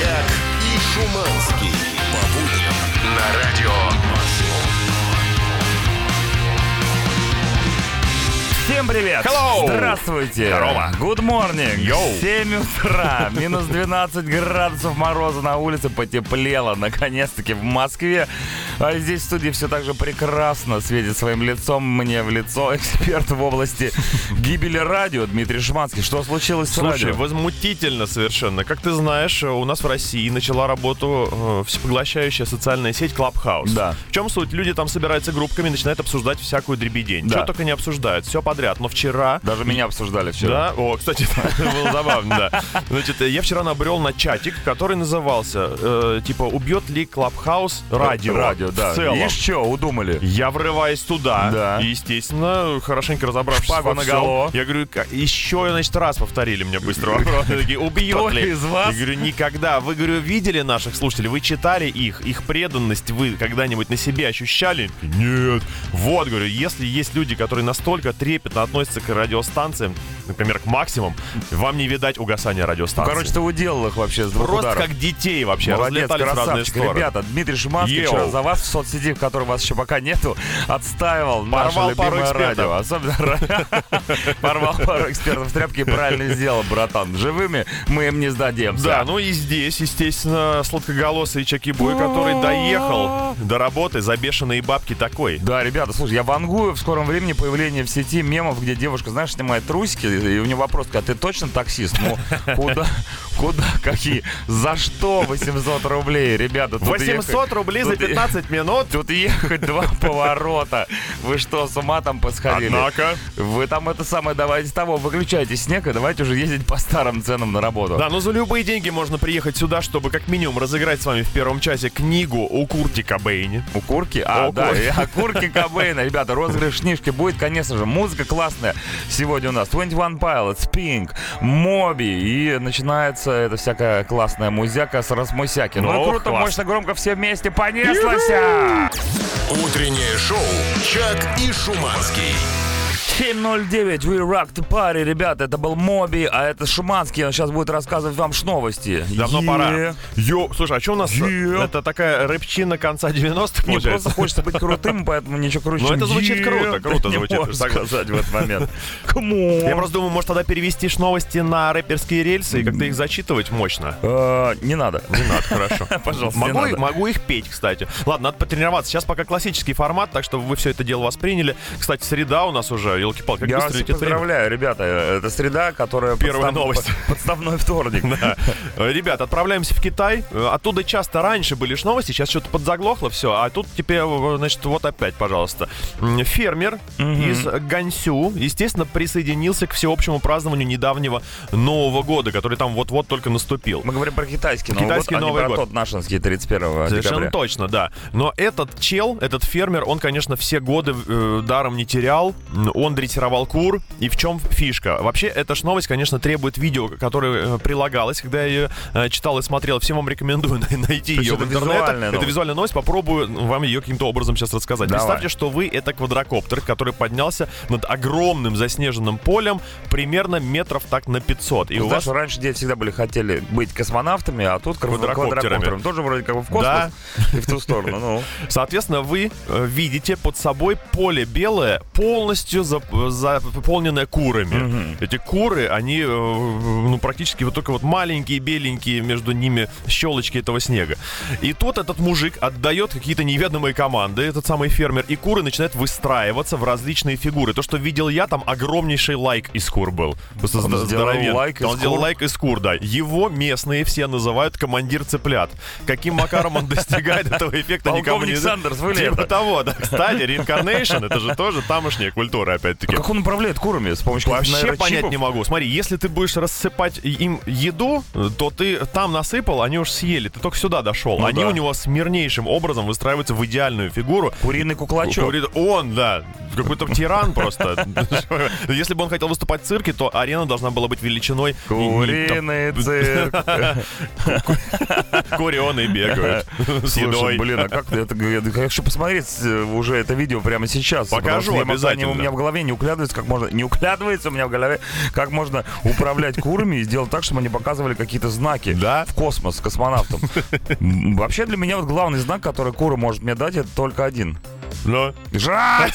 Собчак и Шуманский. По будням на радио Всем привет! Hello! Здравствуйте! Здорово! Good morning! Йоу! 7 утра, минус 12 градусов мороза на улице, потеплело, наконец-таки в Москве. А здесь в студии все так же прекрасно светит своим лицом мне в лицо эксперт в области гибели радио Дмитрий Шманский. Что случилось с Слушай, радио? возмутительно совершенно. Как ты знаешь, у нас в России начала работу э, всепоглощающая социальная сеть Clubhouse. Да. В чем суть? Люди там собираются группками, начинают обсуждать всякую дребедень. Да. Что только не обсуждают, все подряд. Но вчера... Даже меня обсуждали вчера. Да, о, кстати, было забавно, да. Значит, я вчера набрел на чатик, который назывался, э, типа, убьет ли Clubhouse радио? Радио, да. В целом. И что, удумали? Я врываюсь туда, Да. и, естественно, хорошенько разобравшись Шпагу во наголо. всем, я говорю, «Как- еще, значит, раз повторили мне быстро вопрос. Такие, убьет ли? из вас? Я говорю, никогда. Вы, говорю, видели наших слушателей? Вы читали их? Их преданность вы когда-нибудь на себе ощущали? Нет. Вот, говорю, если есть люди, которые настолько трепетно относятся к радиостанциям, например, к максимум, вам не видать угасания Ну, радиостанции. короче, ты уделал их вообще с двух Просто ударов. как детей вообще, Молодец, красавчик. Ребята, Дмитрий Шиманский Йоу. за вас в соцсети, в которой вас еще пока нету, отстаивал Порвал наше любимое радио. Особенно порвал пару экспертов в тряпке и правильно сделал, братан. Живыми мы им не сдадимся. Да, ну и здесь, естественно, сладкоголосый Чаки-бой, который доехал до работы за бешеные бабки такой. Да, ребята, слушай, я вангую в скором времени появление в сети мемов, где девушка, знаешь, снимает трусики, и у нее вопрос, а ты точно таксист? Ну, куда, куда, какие, за что 800 рублей, ребята? тут 800 ехать- рублей за тут е- 15 минут. Тут ехать два поворота. Вы что, с ума там посходили? Однако. Вы там это самое, давайте того, выключайте снег и давайте уже ездить по старым ценам на работу. Да, ну за любые деньги можно приехать сюда, чтобы как минимум разыграть с вами в первом часе книгу о Курте Кобейне. У Курки? А, О, да, Курки. о Курке Кобейна. Ребята, розыгрыш книжки будет, конечно же. Музыка классная сегодня у нас. 21 Pilots, Pink, Моби. И начинается эта всякая классная музяка с Расмусяки. Ну, Ну, круто, класс. мощно, громко, все вместе понеслось! Утреннее шоу «Чак и Шуманский». 7.09, We Rock the Party, ребята, это был Моби, а это Шуманский, он сейчас будет рассказывать вам новости. Давно Е. пора. Йо, слушай, а что у нас? Е. Это такая рэпчина конца 90-х, Мне просто хочется быть крутым, поэтому ничего круче, Ну, это звучит круто, круто звучит, сказать в этот момент. Я просто думаю, может тогда перевести новости на рэперские рельсы и как-то их зачитывать мощно. Э, Не надо. Не надо, хорошо. Пожалуйста, могу их петь, кстати. Ладно, надо потренироваться. Сейчас пока классический формат, так что вы все это дело восприняли. Кстати, среда у нас уже, елки-палки, Я вас летит время. поздравляю, ребята. Это среда, которая Первая подстав- новость. Подставной вторник. Да. Ребят, отправляемся в Китай. Э, Оттуда часто раньше были ж новости, сейчас что-то подзаглохло все. А тут теперь, э, значит, вот опять, пожалуйста. Фермер из Гансю, естественно, присоединился к всеобщему празднованию недавнего Нового года, который там вот-вот только наступил. Мы говорим про китайский Новый Китайский год, а не Новый про год. тот нашинский 31 Совершенно декабря. точно, да. Но этот чел, этот фермер, он, конечно, все годы э, даром не терял. Он дрессировал кур. И в чем фишка? Вообще, эта ж новость, конечно, требует видео, которое э, прилагалось, когда я ее э, читал и смотрел. Всем вам рекомендую най- найти ее это в интернете. визуальная Это новость? визуальная новость. Попробую вам ее каким-то образом сейчас рассказать. Давай. Представьте, что вы это квадрокоптер, который поднялся над огромным заснеженным полем примерно метров так на 500. И Ну, у знаешь, вас раньше дети всегда были хотели быть космонавтами, а тут квадро- Квадрокоптерами. квадрокоптерами. Тоже вроде как бы в космос Да. и в ту сторону. Ну, Соответственно, вы э, видите под собой поле белое, полностью зап- заполненное курами. Эти куры, они э, ну, практически вот только вот маленькие, беленькие, между ними щелочки этого снега. И тут этот мужик отдает какие-то неведомые команды, этот самый фермер, и куры начинают выстраиваться в различные фигуры. То, что видел я, там огромнейший лайк из кур был. Просто Он здоровенный. лайк из Он сделал лайк из кур, да. Его местные все называют командир цыплят. Каким макаром он достигает этого эффекта, никому не ли Типа того, да. Кстати, реинкарнейшн, это же тоже тамошняя культура, опять-таки. как он управляет курами? С помощью Вообще понять не могу. Смотри, если ты будешь рассыпать им еду, то ты там насыпал, они уж съели. Ты только сюда дошел. Ну они да. у него смирнейшим образом выстраиваются в идеальную фигуру. Куриный куклачок. Курит- Он, да. Какой-то тиран просто. Если бы он хотел выступать в цирке, то арена должна была быть величиной... Куриный цирк. Курионы бегают с едой. блин, а как это... Я хочу посмотреть э, уже это видео прямо сейчас. Покажу обязательно. у меня в голове голове не укладывается, как можно... Не укладывается у меня в голове, как можно управлять курами и сделать так, чтобы они показывали какие-то знаки Да? в космос космонавтам. Вообще для меня вот главный знак, который кура может мне дать, это только один. Но Жрать!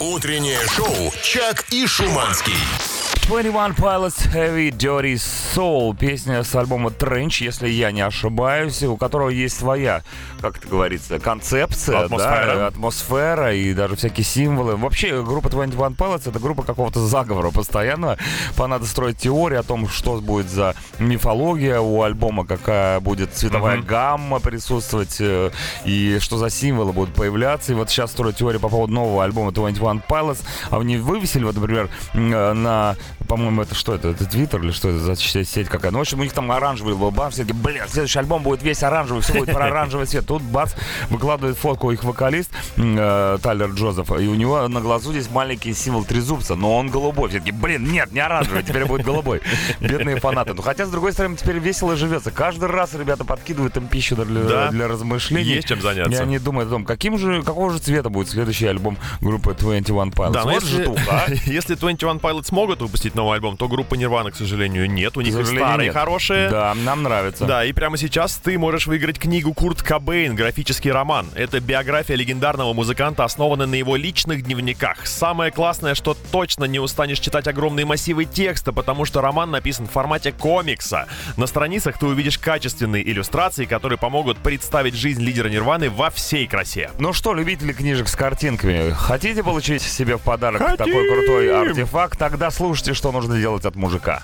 Утреннее шоу «Чак и Шуманский». 21 Pilots Heavy Dirty Soul. Песня с альбома Trench, если я не ошибаюсь, у которого есть своя, как это говорится, концепция, Атмосфера. да, атмосфера и даже всякие символы. Вообще, группа 21 Pilots это группа какого-то заговора постоянно. Надо строить теорию о том, что будет за мифология у альбома, какая будет цветовая Мгм. гамма присутствовать э, и что за символы будут появляться. И вот сейчас строят теорию по поводу нового альбома 21 Pilots, а они вывесили, вот, например, э, на, по-моему, это что это, это Твиттер или что это за сеть какая? Ну, в общем, у них там оранжевый был бам, все такие, блин, следующий альбом будет весь оранжевый, все будет про оранжевый цвет. Тут, бац, выкладывает фотку их вокалист э, Тайлер Джозеф, и у него на глазу здесь маленький символ трезубца, но он голубой. Все такие, блин, нет, не оранжевый, теперь будет голубой. Бедные фанаты. Ну, хотя, с другой стороны, теперь весело живется. Каждый раз ребята подкидывают им пищу для, Да. для размышлений. Есть чем заняться. И они думают о том, каким же, какого же цвета будет следующий альбом группы 21 Pilots. Да, вот если, же а. если 21 Pilots смогут выпустить новый альбом, то группа Nirvana, к сожалению, нет. У них сожалению, старые нет. хорошие. Да, нам нравится. Да, и прямо сейчас ты можешь выиграть книгу Курт Кобейн «Графический роман». Это биография легендарного музыканта, основанная на его личных дневниках. Самое классное, что точно не устанешь читать огромные массивы текста, потому что роман написан в формате комикса. На страницах ты увидишь качественные иллюстрации, которые помогут представить жизнь лидера Нирваны во всей красе. Ну что, любители книжек с картинками, хотите получить себе в подарок Хотим! такой крутой артефакт? Тогда слушайте, что нужно делать от мужика.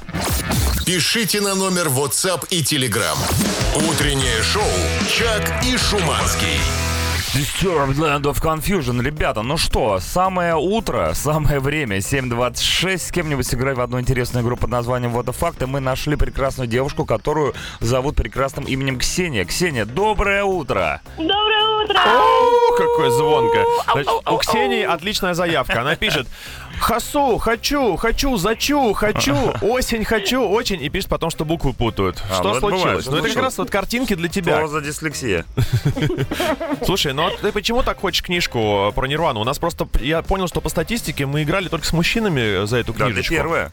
Пишите на номер WhatsApp и Telegram. Утреннее шоу «Чак и Шуманский». Disturbed Land of Confusion. Ребята, ну что, самое утро, самое время, 7.26. С кем-нибудь сыграть в одну интересную игру под названием What the Fact. И мы нашли прекрасную девушку, которую зовут прекрасным именем Ксения. Ксения, доброе утро! Доброе утро! О, какое звонко. Значит, у Ксении отличная заявка. Она пишет «Хасу, хочу, хочу, зачу, хочу, осень хочу, очень» и пишет потом, что буквы путают. А, что ну случилось? ну это как раз вот картинки для тебя. Что за дислексия? Слушай, ну а ты почему так хочешь книжку про Нирвану? У нас просто, я понял, что по статистике мы играли только с мужчинами за эту Да, ты книжечку. первая.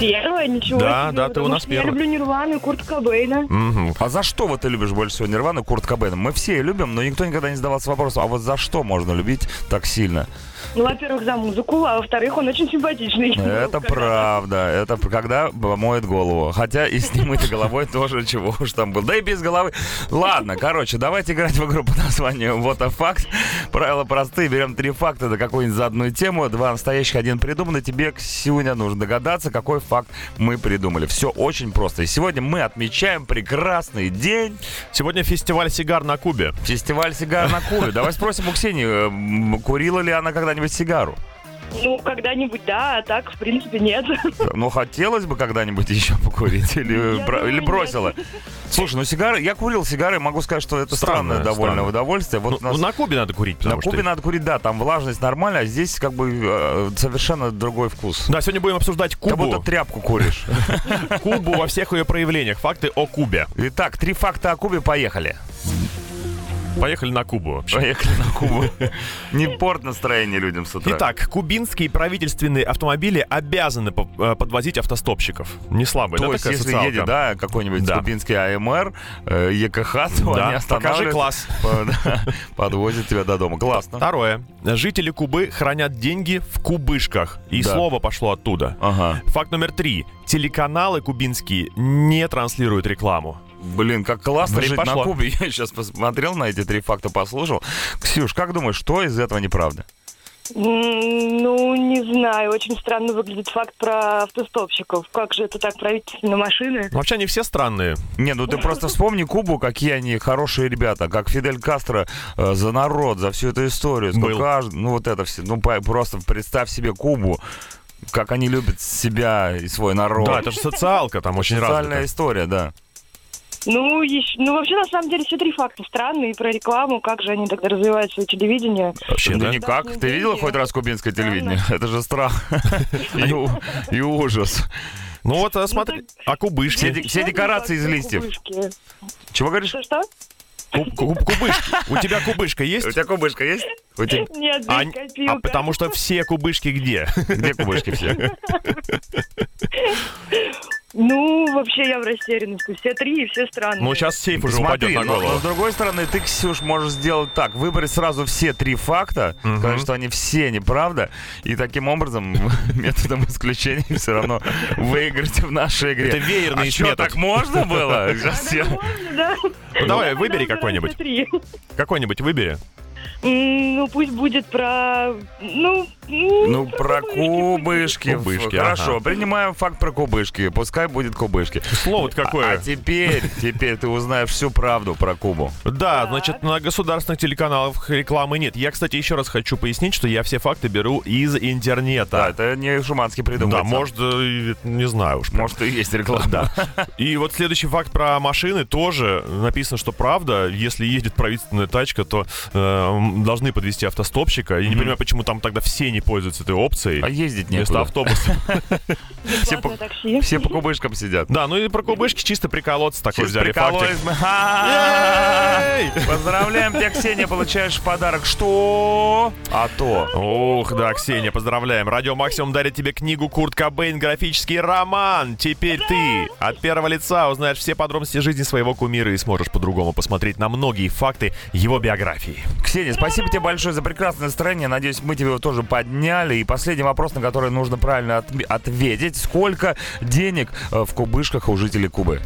Первое, ничего Да, себе, да, ты у нас что Я люблю Нирвану и Курт Кобейна. Мгм. А за что вот ты любишь больше всего Нирвану и Курт Кобейна? Мы все любим, но никто никогда не задавался вопросом, а вот за что можно любить так сильно? Ну, во-первых, за музыку, а во-вторых, он очень симпатичный. Это Ну, правда. Это когда моет голову. Хотя и с немытой головой тоже чего уж там был. Да и без головы. Ладно, короче, давайте играть в игру под названием Вот a факт. Правила простые. Берем три факта на какую-нибудь заданную тему. Два настоящих, один придуманный. Тебе, Ксюня, нужно догадаться, какой факт мы придумали. Все очень просто. И сегодня мы отмечаем прекрасный день. Сегодня фестиваль сигар на Кубе. Фестиваль сигар на Кубе. Давай спросим у Ксении, э, курила ли она когда-нибудь сигару? Ну, когда-нибудь да, а так, в принципе, нет. Ну, хотелось бы когда-нибудь еще покурить или, Я бро- думаю, или нет. бросила. Слушай, ну сигары, я курил сигары, могу сказать, что это странное, Странное, довольно странное. удовольствие. Вот Ну, нас на Кубе надо курить, на что... Кубе надо курить, да, там влажность нормальная, а здесь как бы э, совершенно другой вкус. Да, сегодня будем обсуждать Как будто Кубу, тряпку куришь. Кубу во всех ее проявлениях. Факты о Кубе. Итак, три факта о Кубе, поехали. Поехали на Кубу вообще. Поехали на Кубу. Не порт настроение людям с утра. Итак, кубинские правительственные автомобили обязаны э, подвозить автостопщиков. Не слабая, То да, есть, если социалка? едет, да, какой-нибудь Да. кубинский АМР, э, ЕКХ, то Да, они покажи класс. по- да, Подвозят тебя до дома. Классно. Второе. Жители Кубы хранят деньги в кубышках. И Да. слово пошло оттуда. Ага. Факт номер три. Телеканалы кубинские не транслируют рекламу. Блин, как классно Время жить пошло. на Кубе. Я сейчас посмотрел на эти три факта, послушал. Ксюш, как думаешь, что из этого неправда? Ну, не знаю, очень странно выглядит факт про автостопщиков. Как же это так, правительственные машины? Ну, Вообще они все странные. Не, ну ты просто вспомни Кубу, какие они хорошие ребята, как Фидель Кастро э, за народ, за всю эту историю. Сколько Был. Ну вот это все. Ну по- просто представь себе Кубу, как они любят себя и свой народ. Да, это же социалка там очень Социальная история, да. Ну, ещё- ну, вообще, на самом деле, все три факта странные. И про рекламу, как же они тогда развивают свое телевидение. Вообще, ну да? никак. Ты видела хоть раз кубинское телевидение? Это же страх и ужас. Ну вот, э, смотри, так- а кубышки? Все, де- все декорации из листьев. Кубышки. Чего говоришь? Что-что? Куб- куб- кубышки. У тебя кубышка есть? У тебя кубышка есть? У тебя... Нет, А, а копилка. потому что все кубышки где? Где кубышки все? Ну, вообще я в растерянности. Все три и все странные. Ну, сейчас сейф уже упадет Смотри, на но, голову. но с другой стороны, ты, Ксюш, можешь сделать так. Выбрать сразу все три факта, сказать, что они все неправда, и таким образом, методом исключения, все равно выиграть в нашей игре. Это веерный а что, метод. так можно было? Ну, давай, выбери какой-нибудь. Какой-нибудь выбери. Ну, пусть будет про... Ну, Ну, про кубышки. Кубышки, Хорошо, ага. принимаем факт про кубышки. Пускай будет кубышки. Слово-то А какое? теперь, теперь ты узнаешь всю правду про Кубу. Да, значит, на государственных телеканалах рекламы нет. Я, кстати, еще раз хочу пояснить, что я все факты беру из Да, интернета. это не Шуманский придумал. Да, может, э, не знаю уж. Может, и есть реклама. Да. И вот следующий факт про машины тоже написано, что правда, если едет правительственная тачка, то э, должны подвести автостопщика. Я не понимаю, почему там тогда все не пользуются этой опцией. А ездить Вместо некуда. автобуса. Все по, все по кубышкам сидят. Да, ну и про кубышки чисто приколоться такой взяли фактик. Поздравляем тебя, Ксения, получаешь в подарок что? А то. Ух, да, Ксения, поздравляем. Радио Максимум дарит тебе книгу Курт Кобейн «Графический роман». Теперь ты от первого лица узнаешь все подробности жизни своего кумира и сможешь по-другому посмотреть на многие факты его биографии. Ксения, спасибо тебе большое за прекрасное настроение. Надеюсь, мы тебе его тоже подняли. И последний вопрос, на который нужно правильно отм- ответить. Сколько денег э, в кубышках у жителей Кубы?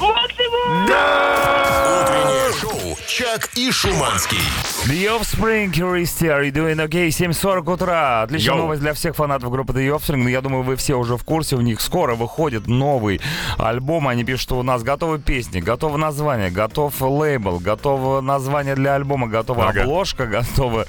Максимум! Утреннее шоу «Чак и Шуманский». The Offspring, Curiosity, are you doing okay? 7.40 утра. Отличная Йоу. новость для всех фанатов группы The Offspring. Но я думаю, вы все уже в курсе. У них скоро выходит новый альбом. Они пишут, что у нас готовы песни, готово название, готов лейбл, готово название для альбома, готова Ага. обложка, готово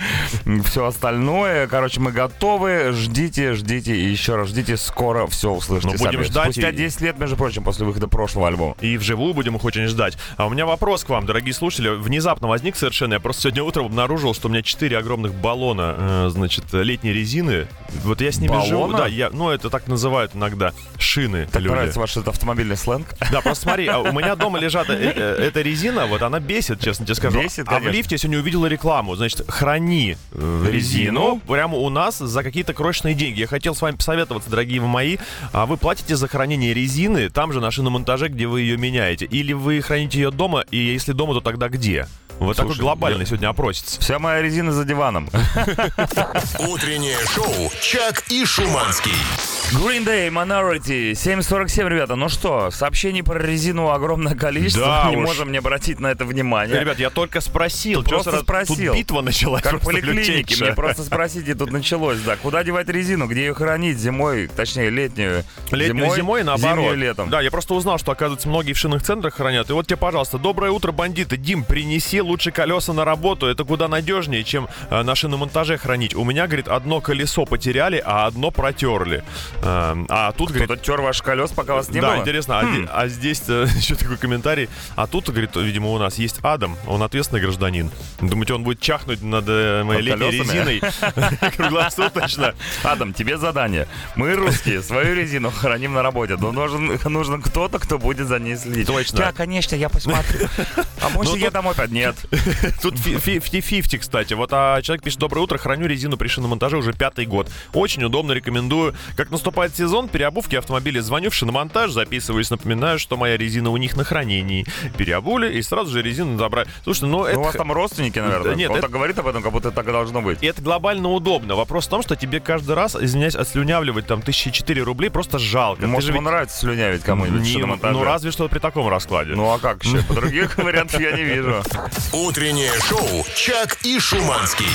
все остальное. Короче, мы готовы. Ждите, ждите и еще раз ждите. Скоро все услышите Ну, будем сами. ждать Спустя и- 10 лет, между прочим, после выхода прошлого альбома. И вживую будем их очень ждать. А у меня вопрос к вам, дорогие слушатели. Внезапно возник совершенно. Я просто сегодня утром обнаружил, что у меня четыре огромных баллона, э, значит, летней резины. Вот я с ними живу. Баллона? Да, я, ну, это так называют иногда. Шины Так люди. нравится ваш этот автомобильный сленг? Да, просто смотри, а у меня дома лежат э, э, эта резина, вот она бесит, честно тебе скажу. Бесит, а в конечно. лифте я сегодня увидел рекламу, значит, храни э, резину прямо у нас за какие-то крошечные деньги. Я хотел с вами посоветоваться, дорогие мои, а вы платите за хранение резины там же на шиномонтаже, где вы ее меняете, или вы храните ее дома, и если дома, то тогда где? Вот такой Слушай, глобальный я- сегодня опросится. Вся моя резина за диваном. Утреннее шоу «Чак и Шуманский». Green Day, Minority, 7.47, ребята. Ну что, сообщений про резину огромное количество. Да не уж. можем не обратить на это внимание. Ребят, я только спросил. Чё просто сразу- спросил. Тут битва началась. Как в поликлинике, мне просто спросите, тут началось, да. Куда девать резину, где ее хранить зимой, точнее летнюю, Летнюю зимой, наоборот. зимнюю летом. Да, я просто узнал, что, оказывается, многие в шинных центрах хранят. И вот тебе, пожалуйста, доброе утро, бандиты. Дим, принеси лучше колеса на работу. Это куда надежнее, чем э, на шиномонтаже хранить. У меня, говорит, одно колесо потеряли, а одно протерли. Э, а тут, говорит, Кто-то тер ваш колес, пока вас не да, было? интересно. А, Хм. зе- а здесь э, еще такой комментарий. А тут, говорит, видимо, у нас есть Адам. Он ответственный гражданин. Думаете, он будет чахнуть над э, моей летней резиной круглосуточно? Адам, тебе задание. Мы, русские, свою резину храним на работе, но нужен, нужен кто-то, кто будет за ней следить. Точно. Да, конечно, я посмотрю. А может, Ну, я домой? Нет. Тут фи- фи- 50-50, кстати. Вот а человек пишет, доброе утро, храню резину при шиномонтаже уже пятый год. Очень удобно, рекомендую. Как наступает сезон переобувки автомобиля, звоню в шиномонтаж, записываюсь, напоминаю, что моя резина у них на хранении. Переобули и сразу же резину забрали. Слушай, ну Ну, это... у вас там родственники, наверное. Нет, Он это- так говорит об этом, как будто так и должно быть. И это глобально удобно. Вопрос в том, что тебе каждый раз, извиняюсь, отслюнявливать там тысячи четыре рублей просто жалко. Может, же ему ведь- нравится слюнявить кому-нибудь Не- шиномонтаже? ну разве что при таком раскладе. Ну а как еще? По других вариантов я не вижу. Утреннее шоу «Чак и Шуманский».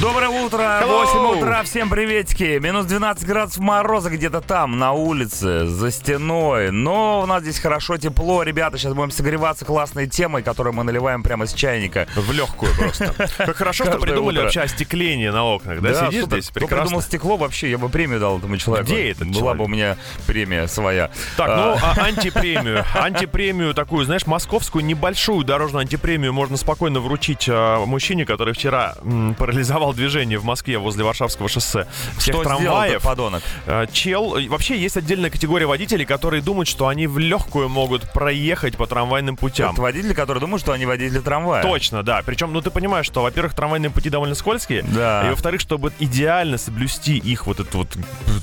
Доброе утро, Hello. 8 утра, всем приветики. Минус 12 градусов мороза где-то там, на улице, за стеной. Но у нас здесь хорошо, тепло, ребята. Сейчас будем согреваться классной темой, которую мы наливаем прямо из чайника. В легкую просто. Как хорошо, что придумали вообще остекление на окнах. Да, сидишь здесь, прекрасно. придумал стекло вообще, я бы премию дал этому человеку. Где этот Была бы у меня премия своя. Так, А, ну, а антипремию. Антипремию такую, знаешь, московскую небольшую дорожную антипремию можно спокойно вручить а, мужчине, который вчера парализовал сломал движение в Москве возле Варшавского шоссе. Что Всех сделал трамваев. подонок? Э, Чел, вообще есть отдельная категория водителей, которые думают, что они в легкую могут проехать по трамвайным путям. Это водители, которые думают, что они водители трамвая. Точно, да. Причем, ну ты понимаешь, что, во-первых, трамвайные пути довольно скользкие, Да. и во-вторых, чтобы идеально соблюсти их вот эту вот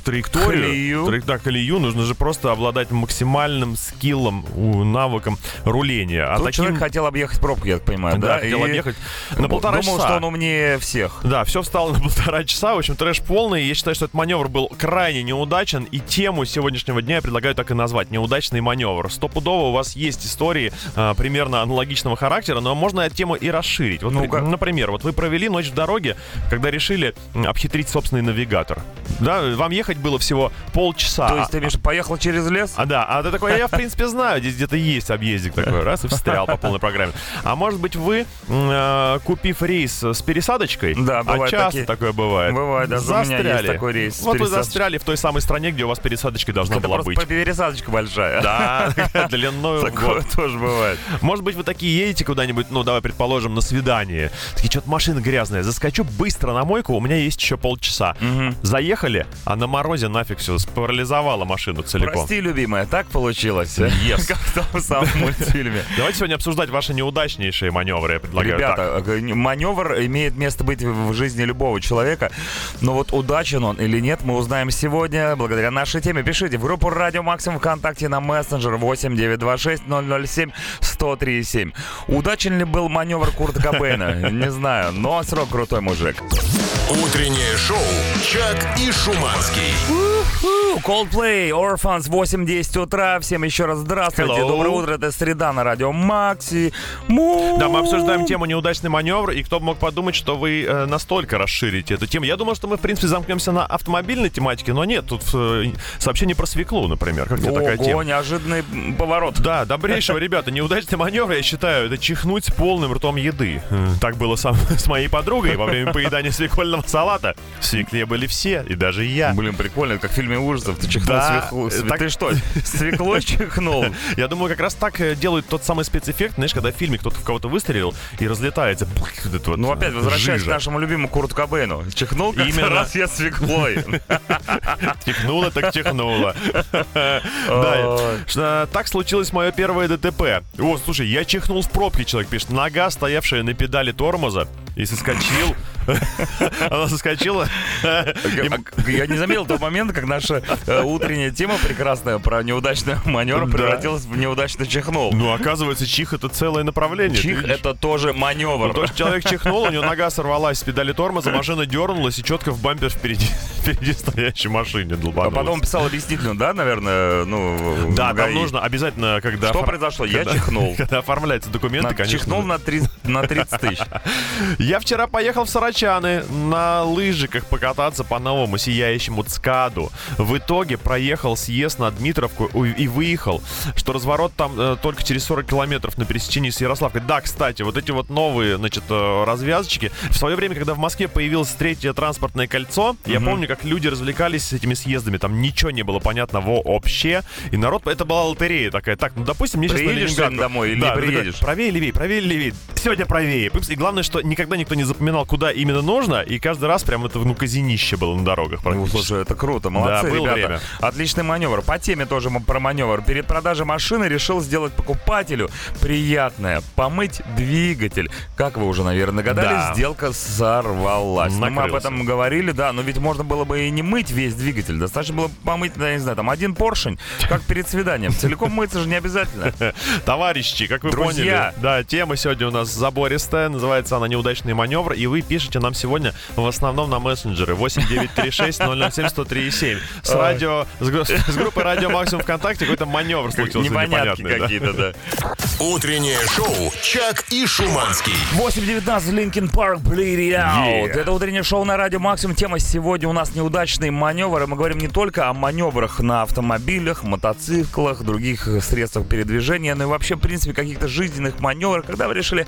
траекторию, Колею. тра- да, колею, нужно же просто обладать максимальным скиллом, навыком руления. А Тут таким- человек хотел объехать пробку, я так понимаю, да? да, хотел И объехать на полтора Думал, часа. что он умнее всех. Да, все встало на полтора часа. В общем, трэш полный. Я считаю, что этот маневр был крайне неудачен. И тему сегодняшнего дня я предлагаю так и назвать. Неудачный маневр. Стопудово у вас есть истории а, примерно аналогичного характера, но можно эту тему и расширить. Вот, Ну-ка. при- например, вот вы провели ночь в дороге, когда решили обхитрить собственный навигатор. Да, вам ехать было всего полчаса. То есть ты, Миша, поехал через лес? А да, а ты такой, я в принципе знаю, здесь где-то есть объездик такой, раз и встрял по полной программе. А может быть вы, э, купив рейс с пересадочкой, Да, а бывает часто такие. такое бывает, Бывает, даже у меня есть застряли. такой рейс Вот вы застряли в той самой стране, где у вас пересадочка должна Это была быть. пересадочка большая. Да, длиною в Такое тоже бывает. Может быть, вы такие едете куда-нибудь, ну, давай предположим, на свидание. Такие, что-то машина грязная. Заскочу быстро на мойку, у меня есть еще полчаса. Заехали, а на морозе нафиг все, спарализовала машину целиком. Прости, любимая, так получилось? Yes. Как в том самом мультфильме. Давайте сегодня обсуждать ваши неудачнейшие маневры, я предлагаю. Ребята, маневр имеет место быть в жизни любого человека, но вот удачен он или нет, мы узнаем сегодня благодаря нашей теме. Пишите в группу Радио Максимум ВКонтакте на мессенджер 8926 007 1037. Удачен ли был маневр Курта Кобейна? Не знаю, но срок крутой мужик. Утреннее шоу «Чак и Шуманский». Фу, Coldplay, Orphans, 8-10 утра. Всем еще раз здравствуйте. Hello. Доброе утро. Это среда на радио Макси. Да, мы обсуждаем тему неудачный маневр, и кто бы мог подумать, что вы э, настолько расширите эту тему. Я думал, что мы, в принципе, замкнемся на автомобильной тематике, но нет, тут э, сообщение про свеклу, например. Как тебе такая Ого, тема? неожиданный поворот. Да, добрейшего, ребята, неудачный маневр, я считаю, это чихнуть с полным ртом еды. Э, Так было сам, с моей подругой во время поедания свекольного салата. В свекле были все, и даже я. Блин, прикольно, как в фильме ужасов. Ты чихнул Да, свеклу. э, Све- так- Ты что, свеклой чихнул? Я думаю, как раз так э, делают тот самый спецэффект, знаешь, когда в фильме кто-то в кого-то выстрелил и разлетается. Ну, опять возвращаясь к нашему любимому Курту Кобейну. Чихнул как Именно. раз я свеклой. Чихнуло так чихнуло. Да, так случилось мое первое ДТП. О, слушай, я чихнул в пробке, человек пишет. Нога, стоявшая на педали тормоза, и соскочил. Она соскочила. Я не заметил того момента, как наша э, утренняя тема прекрасная про неудачный маневр превратилась в неудачно чихнул. Ну, оказывается, чих это целое направление. Чих — это тоже Ну, маневр. то, что человек чихнул, у него нога сорвалась с педали тормоза, машина дернулась и четко в бампер впереди, впереди стоящей машине А долбанулась. потом писал объяснительную, да, наверное, ну, Да, в там ГАИ? нужно обязательно, когда... Что офор- произошло? Я когда- чихнул. Когда оформляются документы, На- конечно. Чихнул на 30, на 30 тысяч. Я вчера поехал в Сарачаны на лыжиках покататься по новому сияющему ЦКАДу. В итоге проехал съезд на Дмитровку и выехал, что разворот там э, только через 40 километров на пересечении с Ярославкой. Да, кстати, вот эти вот новые, значит, э, развязочки. В свое время, когда в Москве появилось третье транспортное кольцо, я помню, как люди развлекались с этими съездами. Там ничего не было понятно вообще. И народ, это была лотерея такая. Так, ну, допустим, мне сейчас на Приедешь Ленинград... домой или Да, не приедешь? Правее, левее, правее, левее. Сегодня правее. И главное, что никогда никто не запоминал, куда именно нужно. И каждый раз прям это, ну, казинище было на дорогах Ну, слушай, это круто, молодцы, Да, было ребята. время. Отличный маневр. По теме тоже про маневр. Перед продажей машины решил сделать покупателю приятное. Помыть двигатель. Как вы уже, наверное, догадались, Да. сделка сорвалась. Ну, мы об Накрылся. этом говорили, да, но ведь можно было бы и не мыть весь двигатель. Достаточно было помыть, да, я не знаю, там один поршень, как перед свиданием. Целиком мыться же не обязательно. Товарищи, как вы Друзья. поняли, да, тема сегодня у нас забористая, называется она «Неудачный маневр», и вы пишете нам сегодня в основном на мессенджеры 8936 007 103,7. С Ой. радио, с, гу- с группой «Радио Максимум ВКонтакте» какой-то маневр случился Непонятки какие-то, да. Утреннее шоу «Чак и Шуманский». 8.19 Linkin Park Bleed Out. Это утреннее шоу на радио Максимум. Тема сегодня у нас нас неудачный маневр, и мы говорим не только о маневрах на автомобилях, мотоциклах, других средствах передвижения, но и вообще, в принципе, каких-то жизненных маневрах, когда вы решили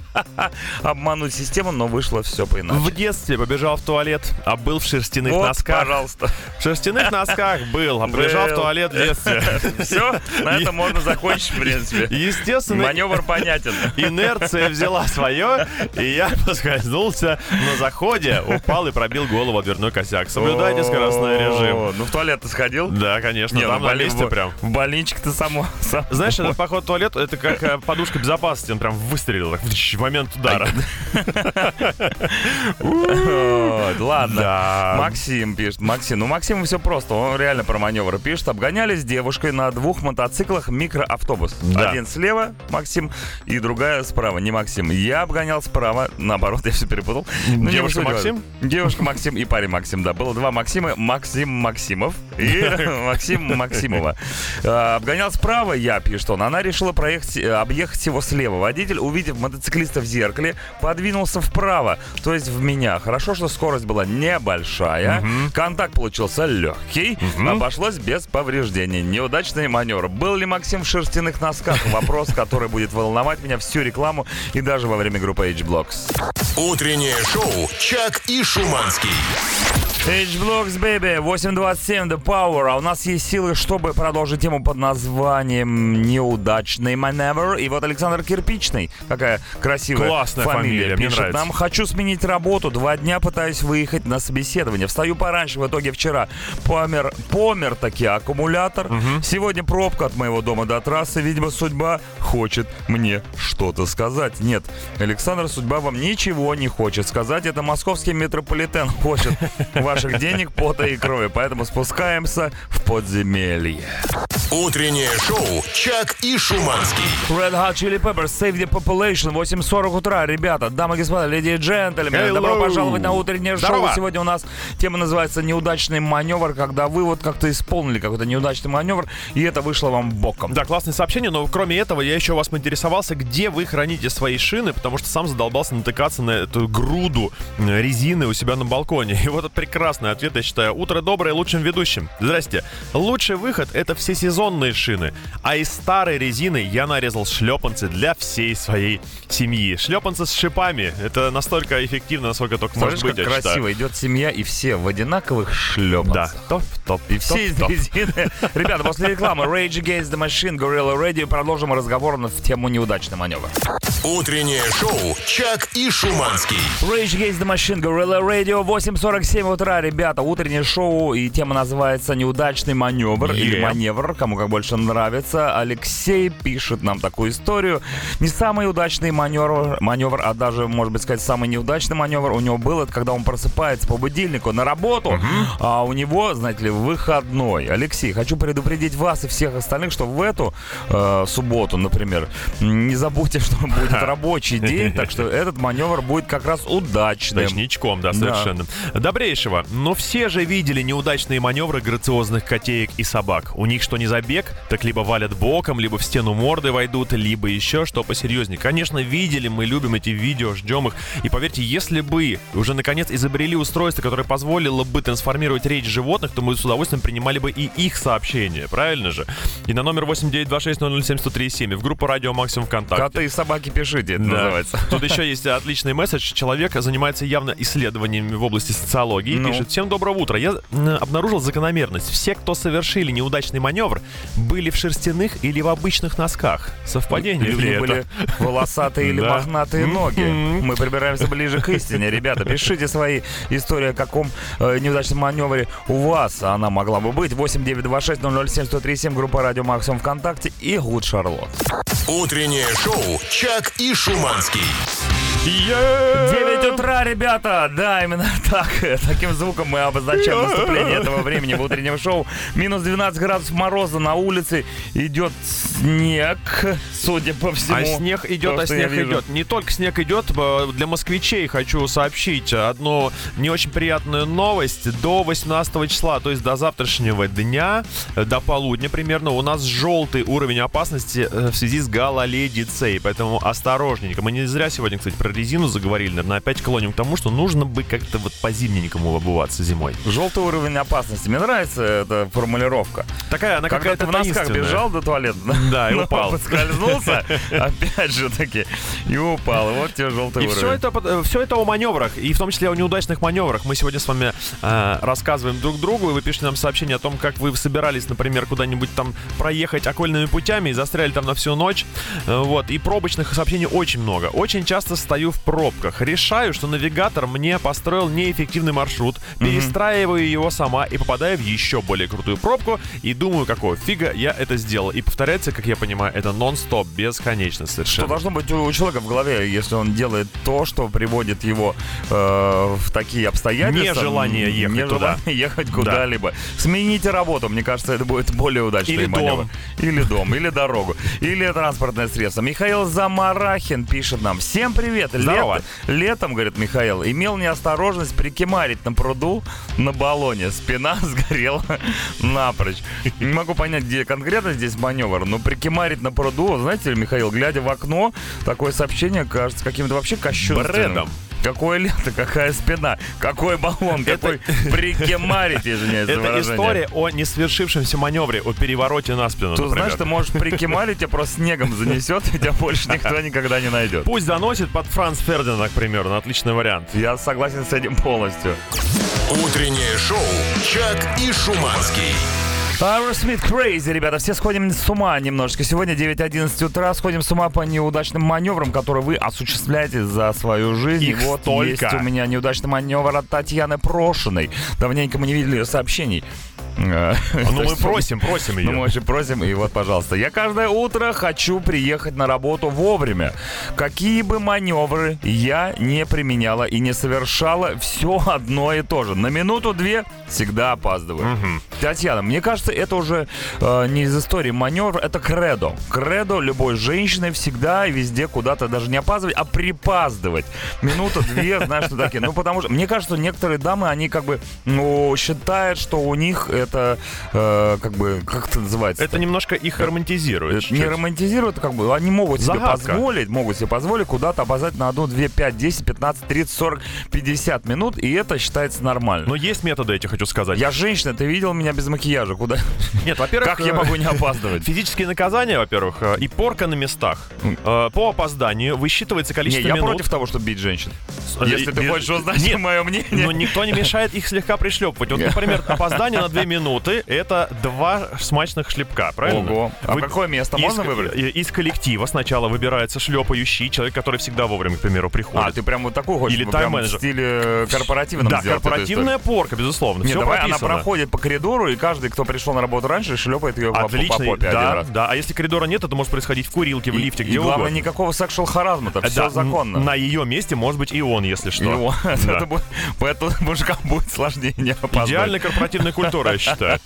обмануть систему, но вышло все по иначе. В детстве побежал в туалет, а был в шерстяных вот, носках. пожалуйста. В шерстяных носках был, а побежал в туалет в детстве. Все, на этом можно закончить, в принципе. Естественно. Маневр понятен. Инерция взяла свое, и я поскользнулся на заходе, упал и пробил голову о дверной косяк. Соблюдайте скоростной режим. Ну, в туалет ты сходил? Да, конечно, Не, там ну, на месте в- прям. В больничек ты само. сам- Знаешь, этот поход в туалет, это как э, подушка безопасности, он прям выстрелил в момент удара. Ладно. Максим пишет. Максим. Ну, Максиму все просто. Он реально про маневры пишет. Обгонялись с девушкой на двух мотоциклах микроавтобус. Да. Один слева, Максим, и другая справа. Не Максим. Я обгонял справа. Наоборот, я все перепутал. Ну, не Девушка. Максим? Девушка Максим и парень Максим, да. Было два Максима. Максим Максимов и Максим Максимова. А, Обгонял справа, я, пишет он. Она решила проехать, э, объехать его слева. Водитель, увидев мотоциклиста в зеркале, подвинулся вправо, то есть в меня. Хорошо, что скорость была небольшая. Контакт получился легкий. Обошлось без повреждений. Неудачный маневр. Был ли Максим в шерстяных носках? Вопрос, который будет волновать меня всю рекламу и даже во время группы H-Blocks. Утреннее шоу «Чак и Шуманский». H-Blocks, baby, 8.27, The Power. А у нас есть силы, чтобы продолжить тему под названием «Неудачный маневр». И вот Александр Кирпичный, какая красивая Классная фамилия, фамилия, мне пишет нравится. нам. Хочу сменить работу, два дня пытаюсь выехать на собеседование. Встаю пораньше, в итоге вчера помер, помер таки аккумулятор. Сегодня пробка от моего дома до трассы. Видимо, судьба хочет мне что-то сказать. Нет, Александр, судьба вам ничего не хочет сказать. Это московский метрополитен хочет ваших денег, пота и крови. Поэтому спускаемся в подземелье. Утреннее шоу «Чак и Шуманский». Red Hot Chili Peppers, Save the Population, 8.40 утра. Ребята, дамы и господа, леди и джентльмены, Hello. добро пожаловать на утреннее Здорово. шоу. Сегодня у нас тема называется «Неудачный маневр», когда вы вот как-то исполнили какой-то неудачный маневр, и это вышло вам боком. Да, классное сообщение, но кроме этого я еще у вас поинтересовался, где вы храните свои шины, потому что сам задолбался натыкаться на эту груду э, резины у себя на балконе. И вот этот прекрасный ответ, я считаю. Утро доброе лучшим ведущим. Здрасте. Лучший выход — это всесезонные шины. А из старой резины я нарезал шлепанцы для всей своей семьи. Шлепанцы с шипами. Это настолько эффективно, насколько только Смотришь, может быть, как я считаю. красиво идет семья, и все в одинаковых шлепанцах. Да. Топ, топ, И все из резины. Ребята, после рекламы Rage Against the Machine, Gorilla Radio продолжим разговор на в тему неудачный маневр. Утреннее шоу «Чак и Шуманский». Rage Against the Machine, Gorilla Radio, 8.47 утра, ребята, утреннее шоу, и тема называется «Неудачный маневр» или Yeah. «Маневр», кому как больше нравится. Алексей пишет нам такую историю. Не самый удачный маневр, маневр, а даже, может быть, сказать, самый неудачный маневр у него был, это когда он просыпается по будильнику на работу, а у него, знаете ли, выходной. Алексей, хочу предупредить вас и всех остальных, что в эту э, субботу, например, не забудьте, что будет рабочий день, так что этот маневр будет как раз удачным. Точничком, Да. совершенно. Добрейшего. Но все же видели неудачные маневры грациозных котеек и собак. У них что не забег, так либо валят боком, либо в стену морды войдут, либо еще что посерьезнее. Конечно, видели, мы любим эти видео, ждем их. И поверьте, если бы уже наконец изобрели устройство, которое позволило бы трансформировать речь животных, то мы с удовольствием принимали бы и их сообщения, правильно же? И на номер 8926 в группу Радио Максимум ВКонтакте. Коты и собаки пишите, это Да. называется. Тут еще есть отличный месседж. Человек занимается явно исследованиями в области социологии. Ну. Пишет, всем доброго утра. Я обнаружил закономерность. Все, кто совершили неудачный маневр, были в шерстяных или в обычных носках. Совпадение ли Люди это? были волосатые или мохнатые ноги. Мы прибираемся ближе к истине. Ребята, пишите свои истории, о каком э, неудачном маневре у вас она могла бы быть. 8926 007 1037 группа Радио Максимум ВКонтакте и Гуд Шарлот. Утреннее шоу «Чак и Шуманский». 9 утра, ребята! Да, именно так. Таким звуком мы обозначаем наступление этого времени в утреннем шоу. Минус 12 градусов мороза на улице. Идет снег, судя по всему. А снег идет, То, а снег идет. Не только снег идет, для москвичей хочу сообщить одну не очень приятную новость. До 18 числа, то есть до завтрашнего дня, э, до полудня примерно, у нас желтый уровень опасности э, в связи с гололедицей. Поэтому осторожненько. Мы не зря сегодня, кстати, про резину заговорили. Наверное, опять клоним к тому, что нужно бы как-то вот по-зимненькому обуваться зимой. Желтый уровень опасности. Мне нравится эта формулировка. Такая, она Когда какая-то ты в носках бежал до туалета, Да, и упал. Подскользнулся, опять же таки, и упал. И вот тебе желтый И уровень. все это, все это о маневрах, и в том числе о неудачных маневрах. Мы сегодня с вами э, рассказываем друг другу, и вы пишете нам сообщение о том, как вы собирались, например, куда-нибудь там проехать окольными путями и застряли там на всю ночь. Э, Вот, и пробочных сообщений очень много. Очень часто стою в пробках. Решаю, что навигатор мне построил неэффективный маршрут, перестраиваю его сама и попадаю в еще более крутую пробку, и думаю, какого фига я это сделал. И повторяется, как я понимаю, это нон-стоп, бесконечно Что совершенно. должно быть у человека в голове, если он делает то, что приводит его э, в такие обстоятельства? Нежелание ехать Нежелание ехать куда-либо. Смените работу, мне кажется, это будет более удачный Или маневр. дом. Или дом, или дорогу, или транспортное средство. Михаил Замарахин пишет нам. Всем привет. Здорово. Лет- летом, говорит Михаил, имел неосторожность прикимарить на пруду на баллоне. Спина сгорела напрочь. Не могу понять, где конкретно здесь маневр, но прикимарить на пруду, знаете, Михаил, глядя в окно, такое сообщение кажется каким-то вообще кощунственным. Бредом. Какое лето, какая спина, какой баллон, какой прикимарить, извиняюсь за Это история о несвершившемся маневре, о перевороте на спину, Тут, например. знаешь, ты можешь прикимарить, тебя просто снегом занесет, и тебя больше никто никогда не найдет. Пусть заносит под Франц Фердинанда, к примеру, отличный вариант. Я согласен с этим полностью. Утреннее шоу «Чак и Шуманский». Aerosmith Crazy, ребята, все сходим с ума немножечко. Сегодня 9.11 утра сходим с ума по неудачным маневрам, которые вы осуществляете за свою жизнь. Их вот столько. есть у меня неудачный маневр от Татьяны Прошиной. Давненько мы не видели ее сообщений. Э, Ну, мы просим, просим Ну, мы ее. очень просим, и вот, пожалуйста. Я каждое утро хочу приехать на работу вовремя. Какие бы маневры я не применяла и не совершала, все одно и то же. На минуту-две всегда опаздываю. Татьяна, мне кажется, это уже э, не из истории маневр, это кредо. Кредо любой женщины всегда и везде куда-то даже не опаздывать, а припаздывать. Минута-две, знаешь, что такие. Ну, потому что, мне кажется, некоторые дамы, они как бы, ну, считают, что у них это, э, как бы, как это называется? Это немножко их романтизирует. Это не чуть-чуть. романтизируют, как бы они могут себе Загадка. позволить, могут себе позволить куда-то опоздать на одну, две, пять, десять, пятнадцать, тридцать, сорок, пятьдесят минут, и это считается нормально. Но есть методы, я тебе хочу сказать. я женщина, ты видел меня без макияжа, куда? Нет, во-первых... Как я э, могу не опаздывать? Физические наказания, во-первых, э, и порка на местах. Э, По опозданию высчитывается количество я минут. против того, чтобы бить женщин. Э, Если ты хочешь узнать мое мнение. Но никто не мешает их слегка пришлепывать. Вот, например, опоздание на две минуты — это два смачных шлепка, правильно? Ого. А Вы- какое место из- можно выбрать? э, Из коллектива сначала выбирается шлепающий человек, который всегда вовремя, к примеру, приходит. А, ты прям вот такую хочешь? Или в тайм-менеджер. стиле корпоративном да, корпоративная порка, безусловно. Нет, Все давай она прописано. проходит по коридору, и каждый, кто пришел на работу раньше, шлепает ее Отлично, по попе да, раз. да. А если коридора нет, это может происходить в курилке, в И- лифте, и, где главное, угодно. никакого сексуал харазма Э, все да, законно. На ее месте может быть и он, если что. И он- Да. это будет- Поэтому мужикам будет сложнее не опоздать. Идеальная корпоративная культура, считаю.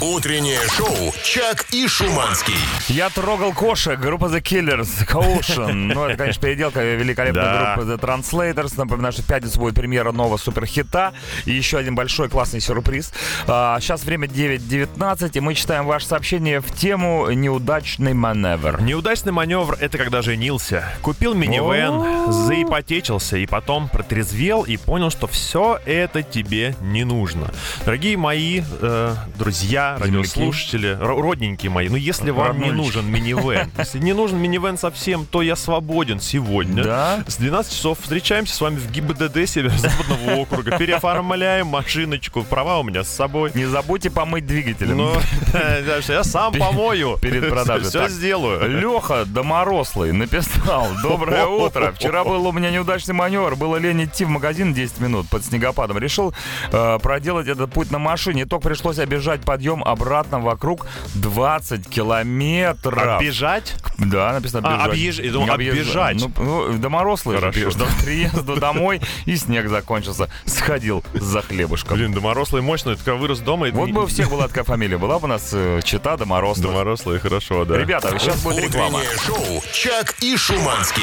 Утреннее шоу «Чак и Шуманский». Я трогал кошек, группа The Killers, Caution. Ну, это, конечно, переделка великолепной Да. группы The Translators. Напоминаю, что в пятницу будет премьера нового суперхита. И еще один большой классный сюрприз. А, сейчас время 9.19, и мы читаем ваше сообщение в тему «Неудачный маневр». Неудачный маневр — это когда женился. Купил минивэн, заипотечился и потом протрезвел и понял, что все это тебе не нужно. Дорогие мои э, друзья, радиослушатели, ро- родненькие мои, ну если вам не нужен минивэн, если не нужен минивэн совсем, то я свободен сегодня. Да? С 12 часов встречаемся с вами в ГИБДД Северо-Западного округа, переоформляем машиночку, права у меня с собой. Не забудьте помыть двигатель. Ну, я сам помою. перед продажей. Все сделаю. Леха Доморослый написал Доброе утро. Вчера был у меня неудачный маневр. Было лень идти в магазин 10 минут под снегопадом. Решил э, проделать этот путь на машине. Итог пришлось обижать подъем обратно вокруг 20 километров. Обижать? Да, написано А, обижать. объезж- я думал, оббежать. Ну, ну, доморослый же Хорошо. К приезду домой и снег закончился. Сходил за хлебушком. Блин, доморослый мощный, только вырос дома. и Вот бы у всех была такая фамилия. Была бы у нас э, чита Доморослых. Доморослый, хорошо, да. Ребята, сейчас будет реклама. Шоу «Чак и Шуманский».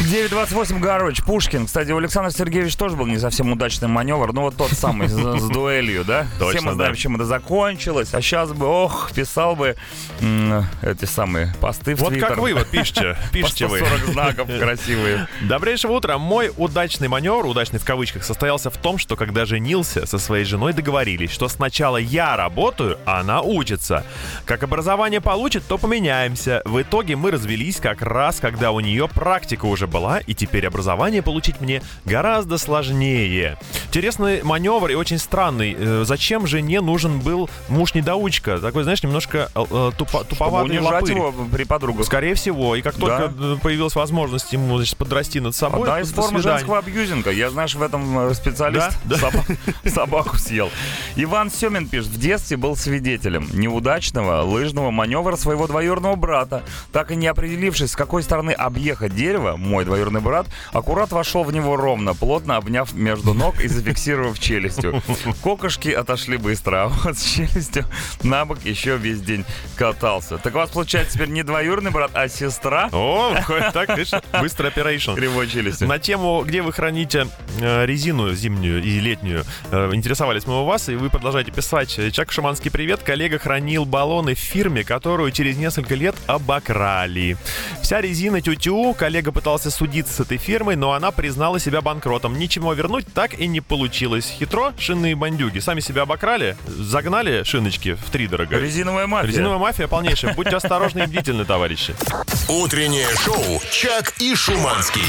9.28 Гарович, Пушкин. Кстати, у Александра Сергеевича тоже был не совсем удачный маневр. Ну, вот тот самый с, дуэлью, да? Все мы знаем, чем это закончилось. А сейчас бы, ох, писал бы эти самые посты в Вот как вы вот пишете, пишите вы. 140 знаков красивые. Добрейшего утра. Мой удачный маневр, удачный в кавычках, состоялся в том, что когда женился, со своей женой договорились, что сначала я работаю, а она учится. Как образование получит, то поменяемся. В итоге мы развелись как раз, когда у нее практика уже была, и теперь образование получить мне гораздо сложнее. Интересный маневр и очень странный. Э, Зачем жене нужен был муж-недоучка? Такой, знаешь, немножко э, э, тупо- Чтобы туповатый унижать лопырь. его при подругах. Скорее всего. И как только э, появилась возможность ему значит, подрасти над собой, Одна то из до форм свидания. женского абьюзинга. Я, знаешь, в этом специалист. Да? Да. Соба- Собаку съел. Иван Семин пишет, в детстве был свидетелем неудачного лыжного маневра своего двоюродного брата. Так и не определившись, с какой стороны объехать дерево, мой двоюродный брат аккурат вошел в него ровно, плотно обняв между ног и зафиксировав челюстью. Кокошки отошли быстро, а вот с челюстью на бок еще весь день катался. Так у вас, получается, теперь не двоюродный брат, а сестра О, так, видишь, быстрый оперейшн. кривой челюстью. На тему, где вы храните э, резину зимнюю и летнюю, э, интересовались мы у вас, и вы продолжаете писать. Чак Шаманский привет. Коллега хранил баллоны в фирме, которую через несколько лет обокрали. Вся резина тю-тю, коллега пытался судиться с этой фирмой, но она признала себя банкротом. Ничего вернуть так и не получилось. Хитро, шинные бандюги. Сами себя обокрали, загнали шиночки в три дорого. Резиновая мафия. Резиновая мафия полнейшая. Будьте осторожны и бдительны, товарищи. Утреннее шоу «Чак и Шуманский».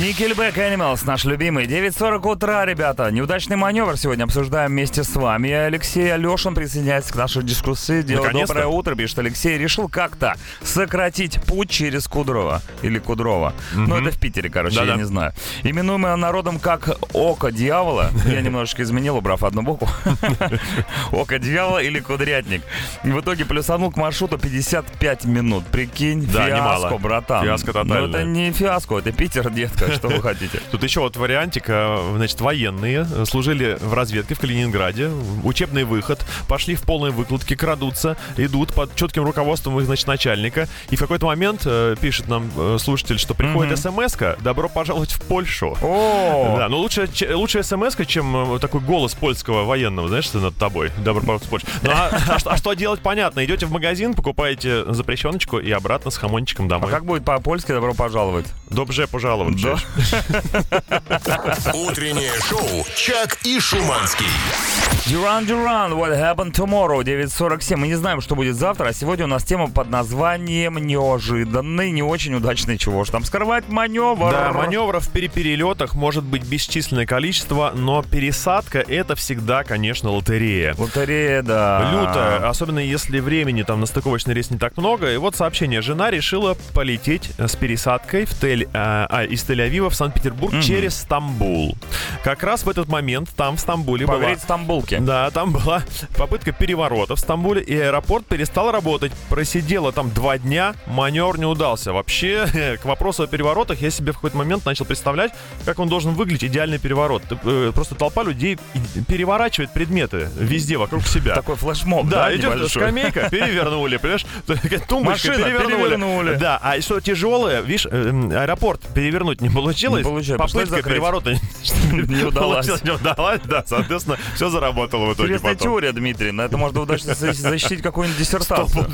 Никельбэк Animals, наш любимый. 9.40 утра, ребята. Неудачный маневр сегодня обсуждаем вместе с вами. Алексей Алешин присоединяется к нашей дискуссии. Дело доброе утро, пишет Алексей. Решил как-то сократить путь через Кудрова. Или Кудрова. Ну, это в Питере, короче, Да-да. я не знаю. Именуемое народом как Око Дьявола. Я немножечко изменил, убрав одну букву. Око Дьявола или Кудрятник. В итоге плюсанул к маршруту 55 минут. Прикинь, Да, фиаско, немало. братан. Фиаско Ну, тотальное. это не фиаско, это Питер, детка. Что вы хотите? Тут еще вот вариантик, э, значит, военные э, служили в разведке в Калининграде, учебный выход, пошли в полной выкладке, крадутся, идут под четким руководством их, значит, начальника, и в какой-то момент э, пишет нам слушатель, что приходит смс добро пожаловать в Польшу. О, Да, но лучше, че- лучше смс чем э, такой голос польского военного, знаешь, что над тобой. Добро пожаловать в Польшу. Ну, а, а что, а что делать, понятно. Идете в магазин, покупаете запрещеночку и обратно с хамончиком а домой. как будет по-польски добро пожаловать? Добже пожаловать. Да. Утреннее шоу «Чак и Шуманский». Дюран Дюран, What Happened Tomorrow, 9.47. Мы не знаем, что будет завтра, а сегодня у нас тема под названием «Неожиданный, не очень удачный чего ж там скрывать маневр». Да, маневров при перелетах может быть бесчисленное количество, но пересадка это всегда, конечно, лотерея. Лотерея, да. Лютая, особенно если времени там на стыковочный рейс не так много. И вот сообщение. Жена решила полететь э, с пересадкой в Тель, а, а, из Тель-Авива в Санкт-Петербург через Стамбул. Как раз в этот момент там в Стамбуле была... Погреть стамбулки. Да, там была попытка переворота в Стамбуле, и аэропорт перестал работать. Просидела там два дня, маневр не удался. Вообще, к вопросу о переворотах я себе в какой-то момент начал представлять, как он должен выглядеть идеальный переворот. Э, Просто толпа людей переворачивает предметы везде вокруг себя. Такой флешмоб, да, Да, идет небольшой? скамейка, перевернули, понимаешь? Тумбочка Машина перевернули. Да, а что тяжелое, видишь, э, м, аэропорт перевернуть не получилось. Не получилось, Попытка переворота Не удалась. Не удалась, да, соответственно, все заработало в итоге Интересная теория, Дмитрий. На это можно удачно за- защитить какую-нибудь диссертацию.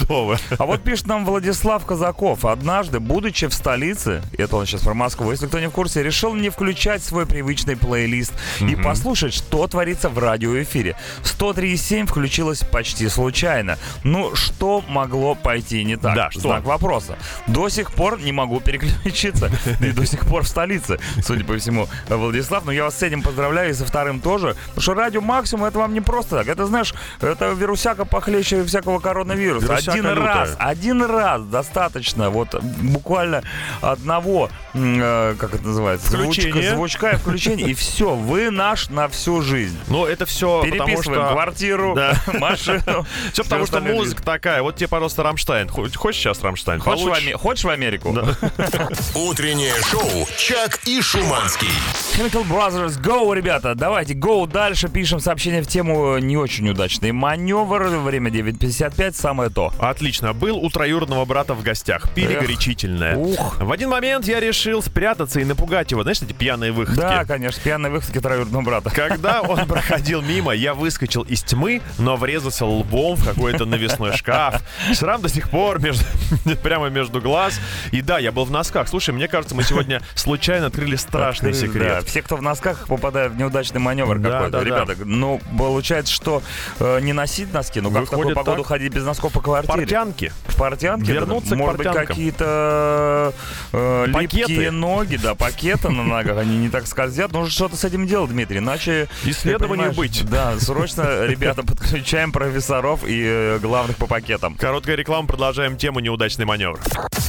А вот пишет нам Владислав Казаков. Однажды, будучи в столице, это он сейчас про Москву, если кто не в курсе, решил не включать свой привычный плейлист и послушать, что творится в радиоэфире. 103,7 включилось почти случайно. Ну, что могло пойти не так? Да, что? Знак вопроса. До сих пор не могу переключиться. И до сих пор в столице, судя по всему, Владислав. Но я вас с этим поздравляю и со вторым тоже. Потому что радио максимум это вам не просто так. Это, знаешь, это вирусяка похлеще всякого коронавируса. Вирусяка один лютая. раз, один раз достаточно. Вот буквально одного, э, как это называется, Включение. звучка, звучка и включение, и все, вы наш на всю жизнь. Но это все потому Переписываем что... квартиру, Да. машину. Все потому что музыка такая. Вот тебе, пожалуйста, Рамштайн. Хо- Хочешь сейчас Рамштайн? Хочешь в, Америку? Утреннее шоу «Чак и Шуманский». Chemical Brothers, go, ребята, давайте, go дальше. Пишем сообщение в тему не очень удачный маневр. Время 9.55, самое то. Отлично. Был у троюродного брата в гостях. Пили Эх. горячительное. Ух. В один момент я решил спрятаться и напугать его. Знаешь, эти пьяные выходки? Да, конечно, пьяные выходки троюродного брата. Когда он проходил мимо, я выскочил из тьмы, но врезался лбом в какой-то навесной шкаф. Шрам до сих пор между, прямо между глаз. И да, я был в носках. Слушай, мне кажется, мы сегодня случайно открыли страшный Открыли, секрет. да. Все, кто в носках, попадают в неудачный маневр Да, какой-то. да, да. Ребята, ну, получается, что э, не носить носки, ну как в такую Выходит погоду так. ходить без носков по квартире? Портянки. В портянке? Вернуться да, к Может быть, портянкам. какие-то э, Пакеты. ноги, да, пакеты на ногах, они не так скользят. Нужно что-то с этим делать, Дмитрий, иначе... Исследованию быть. Да, срочно, ребята, подключаем профессоров и э, главных по пакетам. Короткая реклама, продолжаем тему неудачный маневр.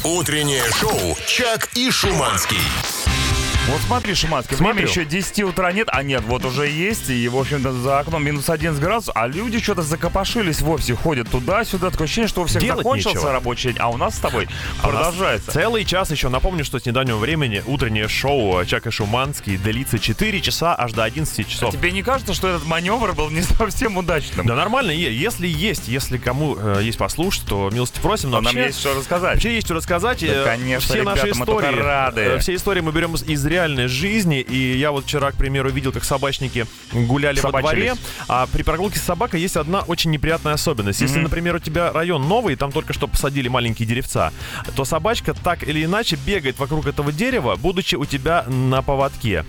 Утреннее шоу «Чак и Шуманский». Вот смотри, Шиманский, Смотрю. время еще 10 утра нет, а нет, вот уже есть, и, в общем-то, за окном минус 11 градусов, а люди что-то закопошились вовсе, ходят туда-сюда, такое ощущение, что у всех Делать закончился нечего. рабочий день, а у нас с тобой А продолжается. Целый час еще. Напомню, что с недавнего времени утреннее шоу Чака Шуманский длится 4 часа аж до 11 А часов. тебе не кажется, что этот маневр был не совсем удачным? Да нормально, если есть, если кому э, есть послушать, то милости просим. Но нам вообще- есть что рассказать. Вообще есть что рассказать. Да, Э, конечно, все наши ребята, мы только истории, рады. э, все истории мы берем из, из реальной жизни. И я вот вчера, к примеру, видел, как собачники гуляли во дворе. А при прогулке с собакой есть одна очень неприятная особенность. Если, например, у тебя район новый, там только что посадили маленькие деревца, то собачка так или иначе бегает вокруг этого дерева, будучи у тебя на поводке.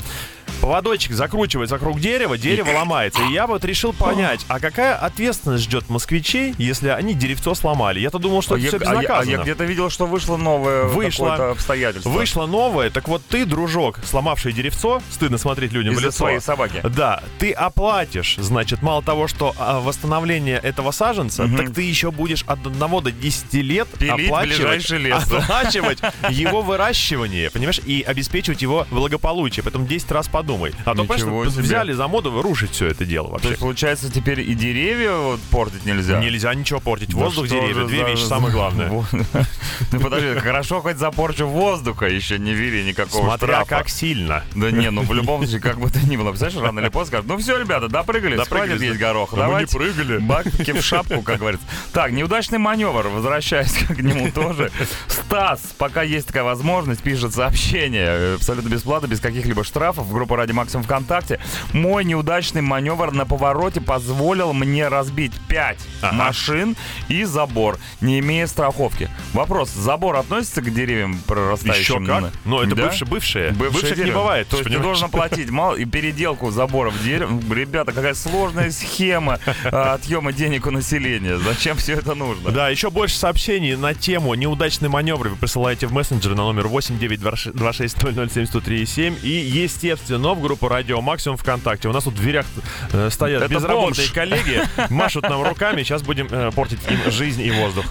Поводочек закручивается вокруг дерева, дерево ломается. И я вот решил понять, а какая ответственность ждет москвичей, если они деревцо сломали? Я-то думал, что А это я, все а я- а безнаказанно. я где-то видел, что вышло новое Вышло. обстоятельство. Вышло новое, так вот ты, дружок, сломавший деревцо, стыдно смотреть людям в Из-за лицо. своей собаки. Да, ты оплатишь, значит, мало того, что а, восстановление этого саженца, так ты еще будешь от 1 до 10 лет Пилить оплачивать, лес. оплачивать его выращивание, понимаешь, и обеспечивать его благополучие. Поэтому 10 раз подумай. А то, Ничего себе. взяли за моду рушить все это дело То вообще. есть, получается, теперь и деревья вот портить нельзя? Нельзя ничего портить. Да Воздух, деревья, две за- вещи самое главное. Во- Ну подожди, хорошо хоть за порчу воздуха еще не ввели никакого Смотря штрафа. как сильно. Да не, ну в любом случае, как бы то ни было. Представляешь, рано или поздно скажут, ну все, ребята, допрыгали, хватит есть горох. Да мы не Давайте прыгали. бабки в шапку, как говорится. Так, неудачный маневр, возвращаясь к нему тоже. Стас, пока есть такая возможность, пишет сообщение, абсолютно бесплатно, без каких-либо штрафов, в группу Ради Максимум ВКонтакте. Мой неудачный маневр на повороте позволил мне разбить 5 Ага. машин и забор, не имея страховки. Вопрос, забор относится к деревьям прорастающим? Еще как? Но это Да? бывшие, бывшие. Бывших не дерево. бывает. То есть ты должен оплатить мало и переделку заборов дерева. Ну, Ребята, какая сложная схема а, отъема денег у населения. Зачем все это нужно? Да, еще больше сообщений на тему неудачный маневр вы присылаете в мессенджеры на номер 8926007137 и, естественно, в группу Радио Максимум ВКонтакте. У нас тут в дверях э, стоят Это безработные бомж. коллеги, машут нам руками, сейчас будем э, портить им жизнь и воздух.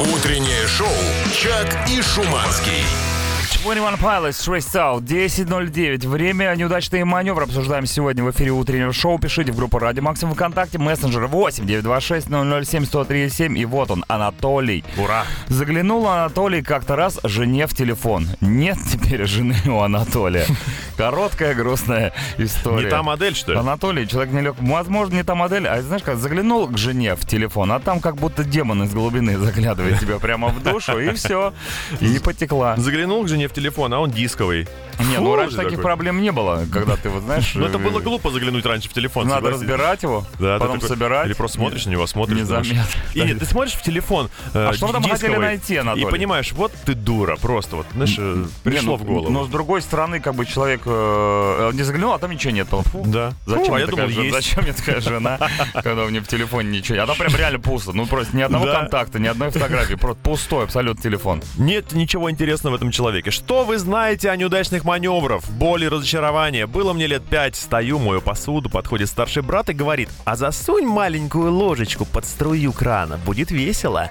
Утреннее шоу «Чак и Шуманский». 21 Pilots, Stressed Out, 10.09. Время неудачные маневры обсуждаем сегодня в эфире утреннего шоу. Пишите в группу Ради Максимум ВКонтакте, мессенджер 8 926 007 137. И вот он, Анатолий. Ура! Заглянул Анатолий как-то раз жене в телефон. Нет теперь жены у Анатолия. Короткая грустная история. Не та модель, что ли? Анатолий, человек нелег. Возможно, не та модель, а знаешь как, заглянул к жене в телефон, а там как будто демон из глубины заглядывает тебе прямо в душу, и все, и потекла. Заглянул к жене в телефон, а он дисковый. Не, ну раньше таких проблем не было, когда ты вот знаешь... Ну это э, было глупо заглянуть раньше в телефон. Надо разбирать его, потом собирать. Или просто смотришь на него, смотришь. Незаметно. И нет, ты смотришь в телефон. э, А что там хотели найти, И Анатолий? понимаешь, вот ты дура, просто вот, знаешь, э, пришло ну, в голову. Но с другой стороны, как бы человек не заглянул, а там ничего нет. Да. Зачем, а мне я такая жена? Зачем мне такая жена, когда у меня в телефоне ничего? А там прям реально пусто. Ну просто ни одного контакта, ни одной фотографии. Просто пустой абсолютно телефон. Нет ничего интересного в этом человеке. Что вы знаете о неудачных маневрах, боли, разочарования? Было мне лет пять, стою, мою посуду, подходит старший брат и говорит, а засунь маленькую ложечку под струю крана, будет весело.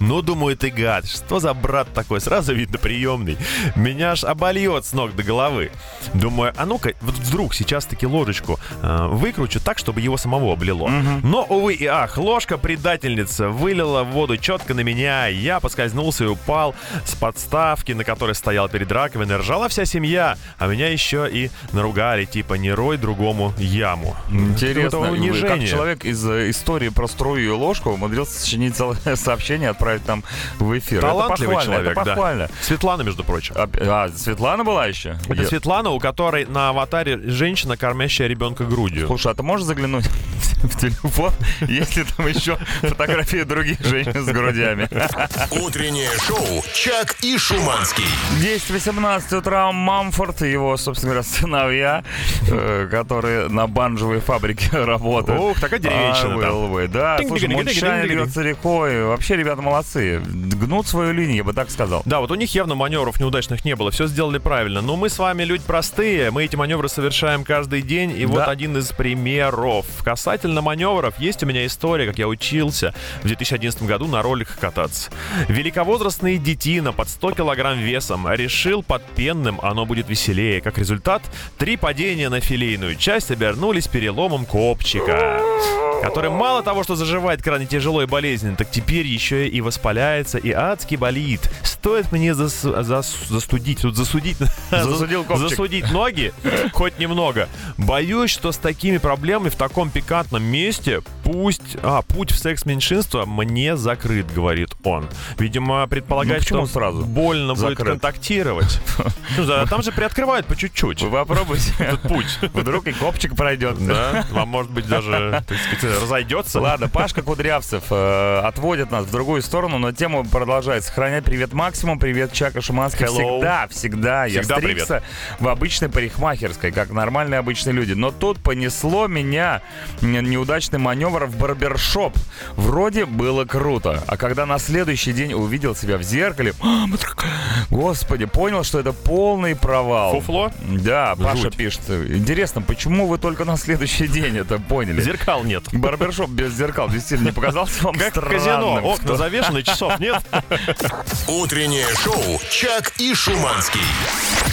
Ну, думаю, ты гад, что за брат такой? Сразу видно приемный. Меня аж обольет с ног до головы. Думаю, а ну-ка, вдруг сейчас таки ложечку э, выкручу так, чтобы его самого облило. Но, увы и ах, ложка-предательница вылила воду четко на меня. Я поскользнулся и упал с подставки, на которой стоял перед раковиной. Ржала вся семья, а меня еще и наругали, типа не рой другому яму. Интересно, Это унижение. как человек из э, истории про струю и ложку умудрился сочинить целое сообщение и отправить там в эфир. Талантливый это человек, это да. похвально. Светлана, между прочим. А, а, Светлана была еще? Это Я- Светлана, у которой на аватаре женщина, кормящая ребенка грудью. Слушай, а ты можешь заглянуть в телефон, есть ли там еще фотографии других женщин с грудями? Утреннее шоу «Чак и Шуманский». 10-18 утра Мамфорд и его, собственно говоря, сыновья, э, которые на банджевой фабрике работают. Ух, такая деревенщина А, Да, слушай. Мунчайн льется рекой. Вообще, ребята молодцы. Гнут свою линию, я бы так сказал. Да, вот у них явно маневров неудачных не было, все сделали правильно. Но мы с вами люди простые, мы эти маневры совершаем каждый день, и вот Да. один из примеров. Касательно маневров, есть у меня история, как я учился в 2011 году на роликах кататься. Великовозрастный детина под 100 килограмм весом решил под пенным оно будет веселее. Как результат, три падения на филейную часть обернулись переломом копчика который мало того, что заживает крайне тяжело и болезненно, так теперь еще и воспаляется и адски болит. Стоит мне зас- зас- застудить, тут засудить, Засудил копчик. засудить ноги, хоть немного. Боюсь, что с такими проблемами в таком пикантном месте пусть, а, путь в секс-меньшинство мне закрыт, говорит он. Видимо, предполагает, Ну, что сразу больно будет контактировать. Ну там же приоткрывают по чуть-чуть. Вы попробуйте. Этот путь. Вдруг и копчик пройдет. Да, вам, может быть, даже, так сказать, разойдется. Ладно, Пашка Кудрявцев э, отводит нас в другую сторону, но тему продолжает сохранять. Привет, Максимум, привет, Чака Шуманский. Hello. Всегда, всегда. Я Всегда стригся в обычной парикмахерской, как нормальные обычные люди. Но тут понесло меня неудачный маневр в барбершоп. Вроде было круто. А когда на следующий день увидел себя в зеркале, господи, понял, что это полный провал. Фуфло? Да, Паша Жуть. пишет. Интересно, почему вы только на следующий день это поняли? Зеркал нет. Барбершоп без зеркал действительно не показался вам Как странным? казино, окна Что- завешены, часов нет. Утреннее шоу «Чак и Шуманский».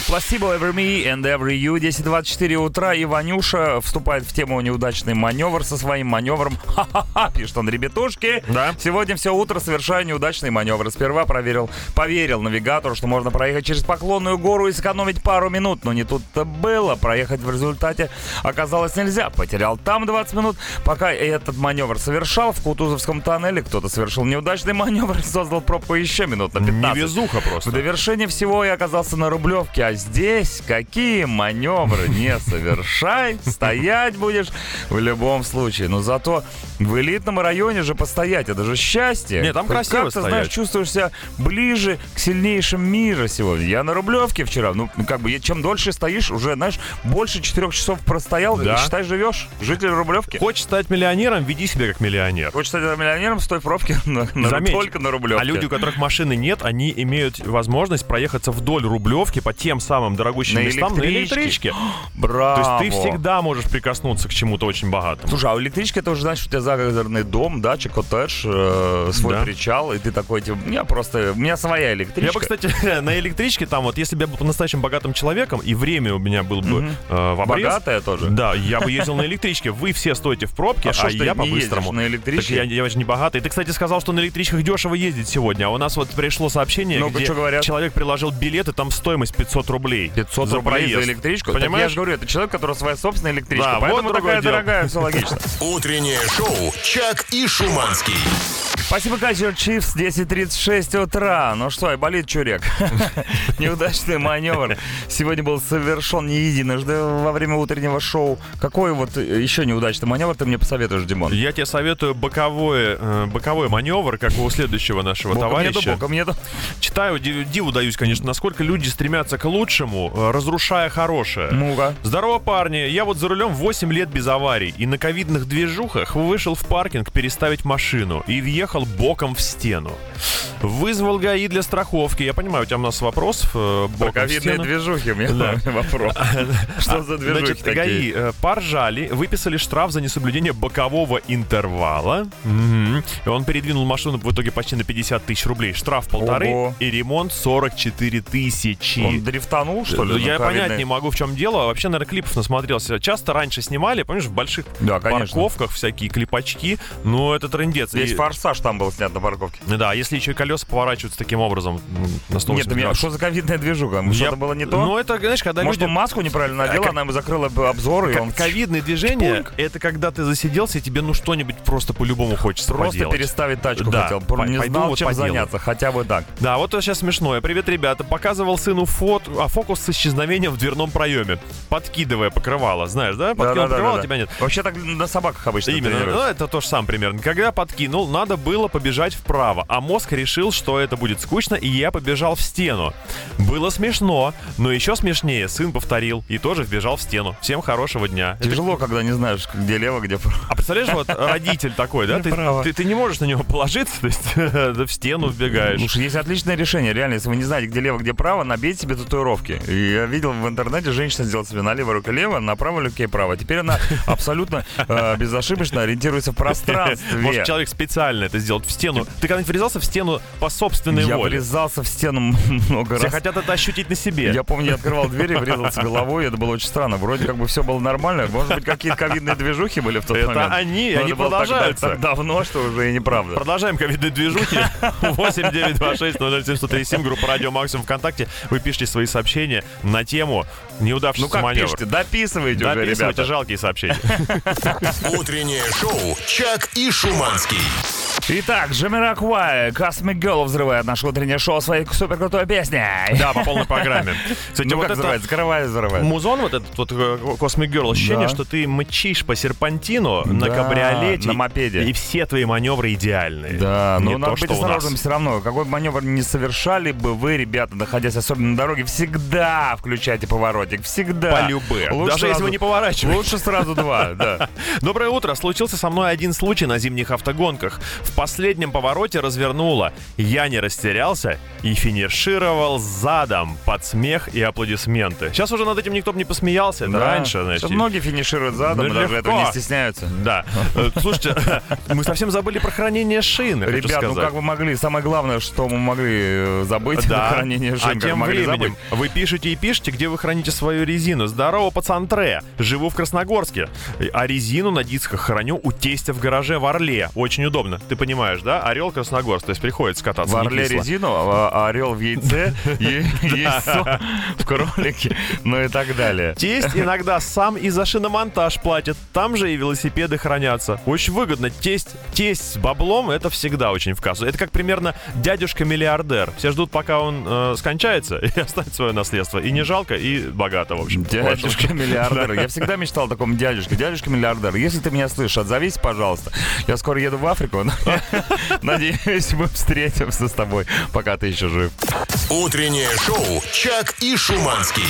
Placebo Every Me and Every You. 10.24 утра. И Ванюша вступает в тему неудачный маневр со своим маневром. Ха-ха-ха, пишет он, ребятушки. Да. Сегодня все утро совершаю неудачный маневр. Сперва проверил, поверил навигатору, что можно проехать через Поклонную гору и сэкономить пару минут. Но не тут-то было. Проехать в результате оказалось нельзя. Потерял там 20 минут. Пока этот маневр совершал, в Кутузовском тоннеле кто-то совершил неудачный маневр и создал пробку еще минут на 15. Невезуха В просто. довершение всего я оказался на Рублевке, а здесь какие маневры не совершай, стоять будешь в любом случае. Но зато в элитном районе же постоять, это же счастье. Не, там красиво как ты, стоять. знаешь, чувствуешь себя ближе к сильнейшим мира сегодня. Я на Рублевке вчера, ну, как бы, чем дольше стоишь, уже, знаешь, больше четырех часов простоял, Да. считай, живешь. Житель Рублевки. Хочешь стать миллионером, веди себя как миллионер. Хочешь стать миллионером, стой в пробке на, на- Заметь, только на Рублевке. А люди, у которых машины нет, они имеют возможность проехаться вдоль Рублевки по тем самым дорогущим На местам на электричке. электричке. Браво. То есть ты всегда можешь прикоснуться к чему-то очень богатому. Слушай, а у электрички это уже значит, у тебя загородный дом, дача, коттедж, э, свой Да. причал, и ты такой, типа, у меня просто, у меня своя электричка. Я бы, кстати, на электричке там вот, если бы я был по-настоящему богатым человеком, и время у меня было бы э, в обрез, Богатая тоже. Да, я бы ездил на электричке. Вы все стоите в пробке, А а, что я по-быстрому. на электричке? Так я, я же не богатый. Ты, кстати, сказал, что на электричках дешево ездить сегодня. А у нас вот пришло сообщение, Ну-ка, где что говорят? человек приложил билет, и там стоимость 500 рублей. 500 за рублей проезд. за электричку. Так я Понимаешь? же говорю, это человек, у которого своя собственная электричка. Да, поэтому вот такая дело. дорогая, все логично. Утреннее шоу «Чак и Шуманский». Спасибо, Качер Чифс, 10.36 утра. Ну что, и болит чурек. Неудачный маневр. Сегодня был совершен не единожды во время утреннего шоу. Какой вот еще неудачный маневр ты мне посоветуешь, Димон? Я тебе советую боковой, э, боковой маневр, как у следующего нашего Боком товарища. нету, боком нету. Читаю, ди- диву даюсь, конечно, насколько люди стремятся к лучшему, э, разрушая хорошее. Ну-ка. Здорово, парни. Я вот за рулем 8 лет без аварий и на ковидных движухах вышел в паркинг переставить машину и въехал боком в стену. Вызвал ГАИ для страховки. Я понимаю, у тебя у нас вопрос э, боком ковидные движухи у меня Да. вопрос. Что за движухи Значит, такие? ГАИ э, поржали, выписали штраф за несоблюдение бокового интервала. Он передвинул машину в итоге почти на 50 тысяч рублей. Штраф полторы Ого. и ремонт 44 тысячи. Он дрифтанул, что ли? Ну, Я понять не могу, в чем дело. Вообще, наверное, клипов насмотрелся. Часто раньше снимали, помнишь, в больших Да, парковках всякие клипачки. Но это трендец. Весь И- форсаж там был снят на парковке. Да, если еще и колеса поворачиваются таким образом на 180 Нет, меня- градусов. что за ковидная движуха? Я- Что-то было не то? Ну, это, знаешь, когда Может, люди... он маску неправильно надел, Ка- она ему закрыла бы обзор, и он Ковидные движения — это когда ты засиделся, и тебе ну что-нибудь просто по-любому хочется просто поделать. переставить тачку Да, хотел. Пой- Не знал, вот чем поделаю. заняться, хотя бы так. Да, вот это сейчас смешное. Привет, ребята. Показывал сыну фото, а фокус с исчезновением в дверном проеме, подкидывая покрывало. Знаешь, да? Подкинул покрывало, тебя нет. Вообще так на собаках обычно Именно, ну, это то же самое примерно. Когда подкинул, надо было побежать вправо, а мозг решил, что это будет скучно, и я побежал в стену. Было смешно, но еще смешнее сын повторил и тоже вбежал в стену. Всем хорошего дня. Это- Тяжело, когда не знаешь, где лево, где право. А представляешь, вот родитель такой, да? Ты, Вправо. ты, ты не можешь на него положиться, то есть в стену вбегаешь. Слушай, есть отличное решение. Реально, если вы не знаете, где лево, где право, набейте себе татуировки. Я видел в интернете, женщина сделала себе на левой руке лево, на правой руке право. Теперь она абсолютно э, безошибочно ориентируется в пространстве. Может, человек специально это сделал в стену. Ты когда-нибудь врезался в стену по собственной Я воле? врезался в стену много Все раз. хотят это ощутить на себе. Я помню, я открывал дверь и врезался головой, и это было очень странно. Вроде как бы все было нормально. Может быть, какие-то ковидные движухи были в тот Это момент. они, Но они это было так- продолжаются. так давно, что уже и неправда. Продолжаем ковидные движухи. 8 9 2 6 0 7 137 группа Радио Максимум ВКонтакте. Вы пишите свои сообщения на тему неудавшийся Ну как маневр. пишите, дописывайте уже, Дописывайте ребята. жалкие сообщения. Утреннее шоу «Чак и Шуманский». Итак, Джамираквай, Cosmic Girl взрывает наше утреннее шоу своей супер крутой песней. Да, по полной программе. Кстати, Ну вот как это взрывает, закрывает, взрывает. Музон, вот этот вот э, Cosmic Girl, ощущение, Да. что ты мчишь по серпантину на Да, кабриолете. на мопеде. И все твои маневры идеальные. Да, но надо то, быть осторожным все равно. Какой бы маневр не совершали бы вы, ребята, находясь особенно на дороге, всегда включайте поворотик. Всегда. По любые. Даже если вы не поворачиваете. Лучше сразу два, да. Доброе утро. Случился со мной один случай на зимних автогонках. В последнем повороте развернуло. Я не растерялся и финишировал задом под смех и аплодисменты. Сейчас уже над этим никто бы не посмеялся. Да. Раньше, значит. Многие финишируют задом, Ну, даже легко. этого не стесняются. Да. Э, Слушайте, мы совсем забыли про хранение шин. Ребят, ну как вы могли? Самое главное, что мы могли э, забыть, Да. это хранение шин. а тем временем вы пишете и пишете, где вы храните свою резину. Здорово, пацантре. Живу в Красногорске. А резину на дисках храню у тестя в гараже в Орле. Очень удобно. Ты понимаешь, да? Орел, Красногорск. То есть приходится кататься В орле резину, а а орел в яйце, яйцо в кролике, ну и так далее. Тесть иногда сам и за шиномонтаж платит. Там же и велосипеды хранятся. Очень выгодно. Тесть, тесть с баблом это всегда очень в кассу. Это как примерно дядюшка-миллиардер. Все ждут, пока он э, скончается и оставит свое наследство. И не жалко, и богато, в общем. Дядюшка миллиардер. Я всегда мечтал о таком дядюшке. Дядюшка миллиардер. Если ты меня слышишь, отзовись, пожалуйста. Я скоро еду в Африку. но Надеюсь, мы встретимся с тобой, пока ты еще жив. Утреннее шоу «Чак и Шуманский».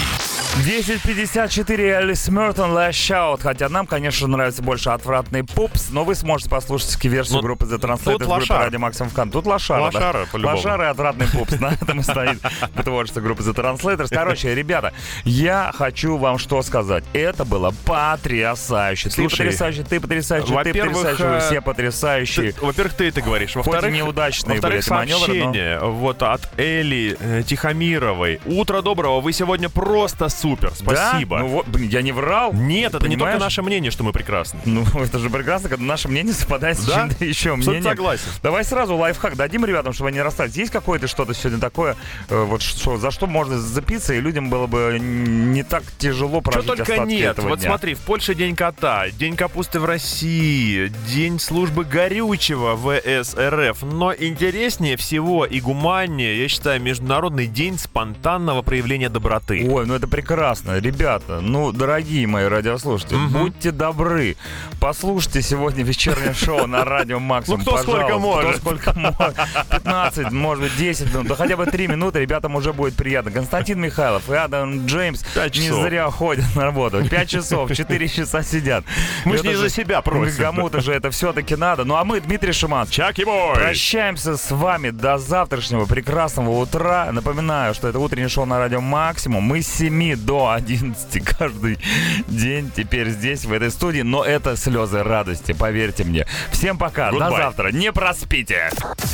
10.54 Элис Мертон Last Shout. Хотя нам, конечно, нравится больше отвратный пупс, но вы сможете послушать версию Ну, группы The группы лошара. Радио Максим Вкан. Тут лошара, Лошара, да. по-любому. Лошара и отвратный пупс. На этом и стоит творчество группы The Translators. Короче, ребята, я хочу вам что сказать. Это было потрясающе. Ты Слушай, потрясающий, ты потрясающий, ты потрясающий, вы э, все потрясающие. Ты- Во-первых, ты это говоришь. Во-вторых, неудачные во-вторых, маневры, но- сообщение вот от Эли э, Тихомировой. Утро доброго, вы сегодня просто супер. Спасибо. Да? Ну вот, блин, я не врал. Нет, это не только Понимаешь? наше мнение, что мы прекрасны. Ну, это же прекрасно, когда наше мнение совпадает с Да? чем-то еще мнением. согласен. Давай сразу лайфхак дадим ребятам, чтобы они расстались. Есть какое-то что-то сегодня такое, э, вот что, за что можно зацепиться, и людям было бы не так тяжело Что прожить только остатки нет. этого Вот дня. смотри, в Польше День кота, День капусты в России, День службы горючего в СРФ. Но интереснее всего и гуманнее, я считаю, Международный день спонтанного проявления доброты. Ой, ну это прекрасно. Ребята, ну, дорогие мои радиослушатели, Мгм. будьте добры. Послушайте сегодня вечернее шоу на радио Максимум. Ну, кто сколько может. Кто сколько может. 15, может быть, 10 минут. Да хотя бы 3 минуты ребятам уже будет приятно. Константин Михайлов и Адам Джеймс не зря ходят на работу. 5 часов, 4 часа сидят. Мы ж Это не за себя просим. Кому-то же это все-таки надо. Ну а мы, Дмитрий Шиманский, Чаки бой! Прощаемся с вами до завтрашнего прекрасного утра. Напоминаю, что это утреннее шоу на радио Максимум. Мы с 7 до 11 каждый день теперь здесь, в этой студии. Но это слезы радости, поверьте мне. Всем пока, до Goodbye. завтра. Не проспите.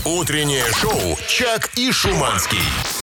Утреннее шоу «Чак и Шуманский».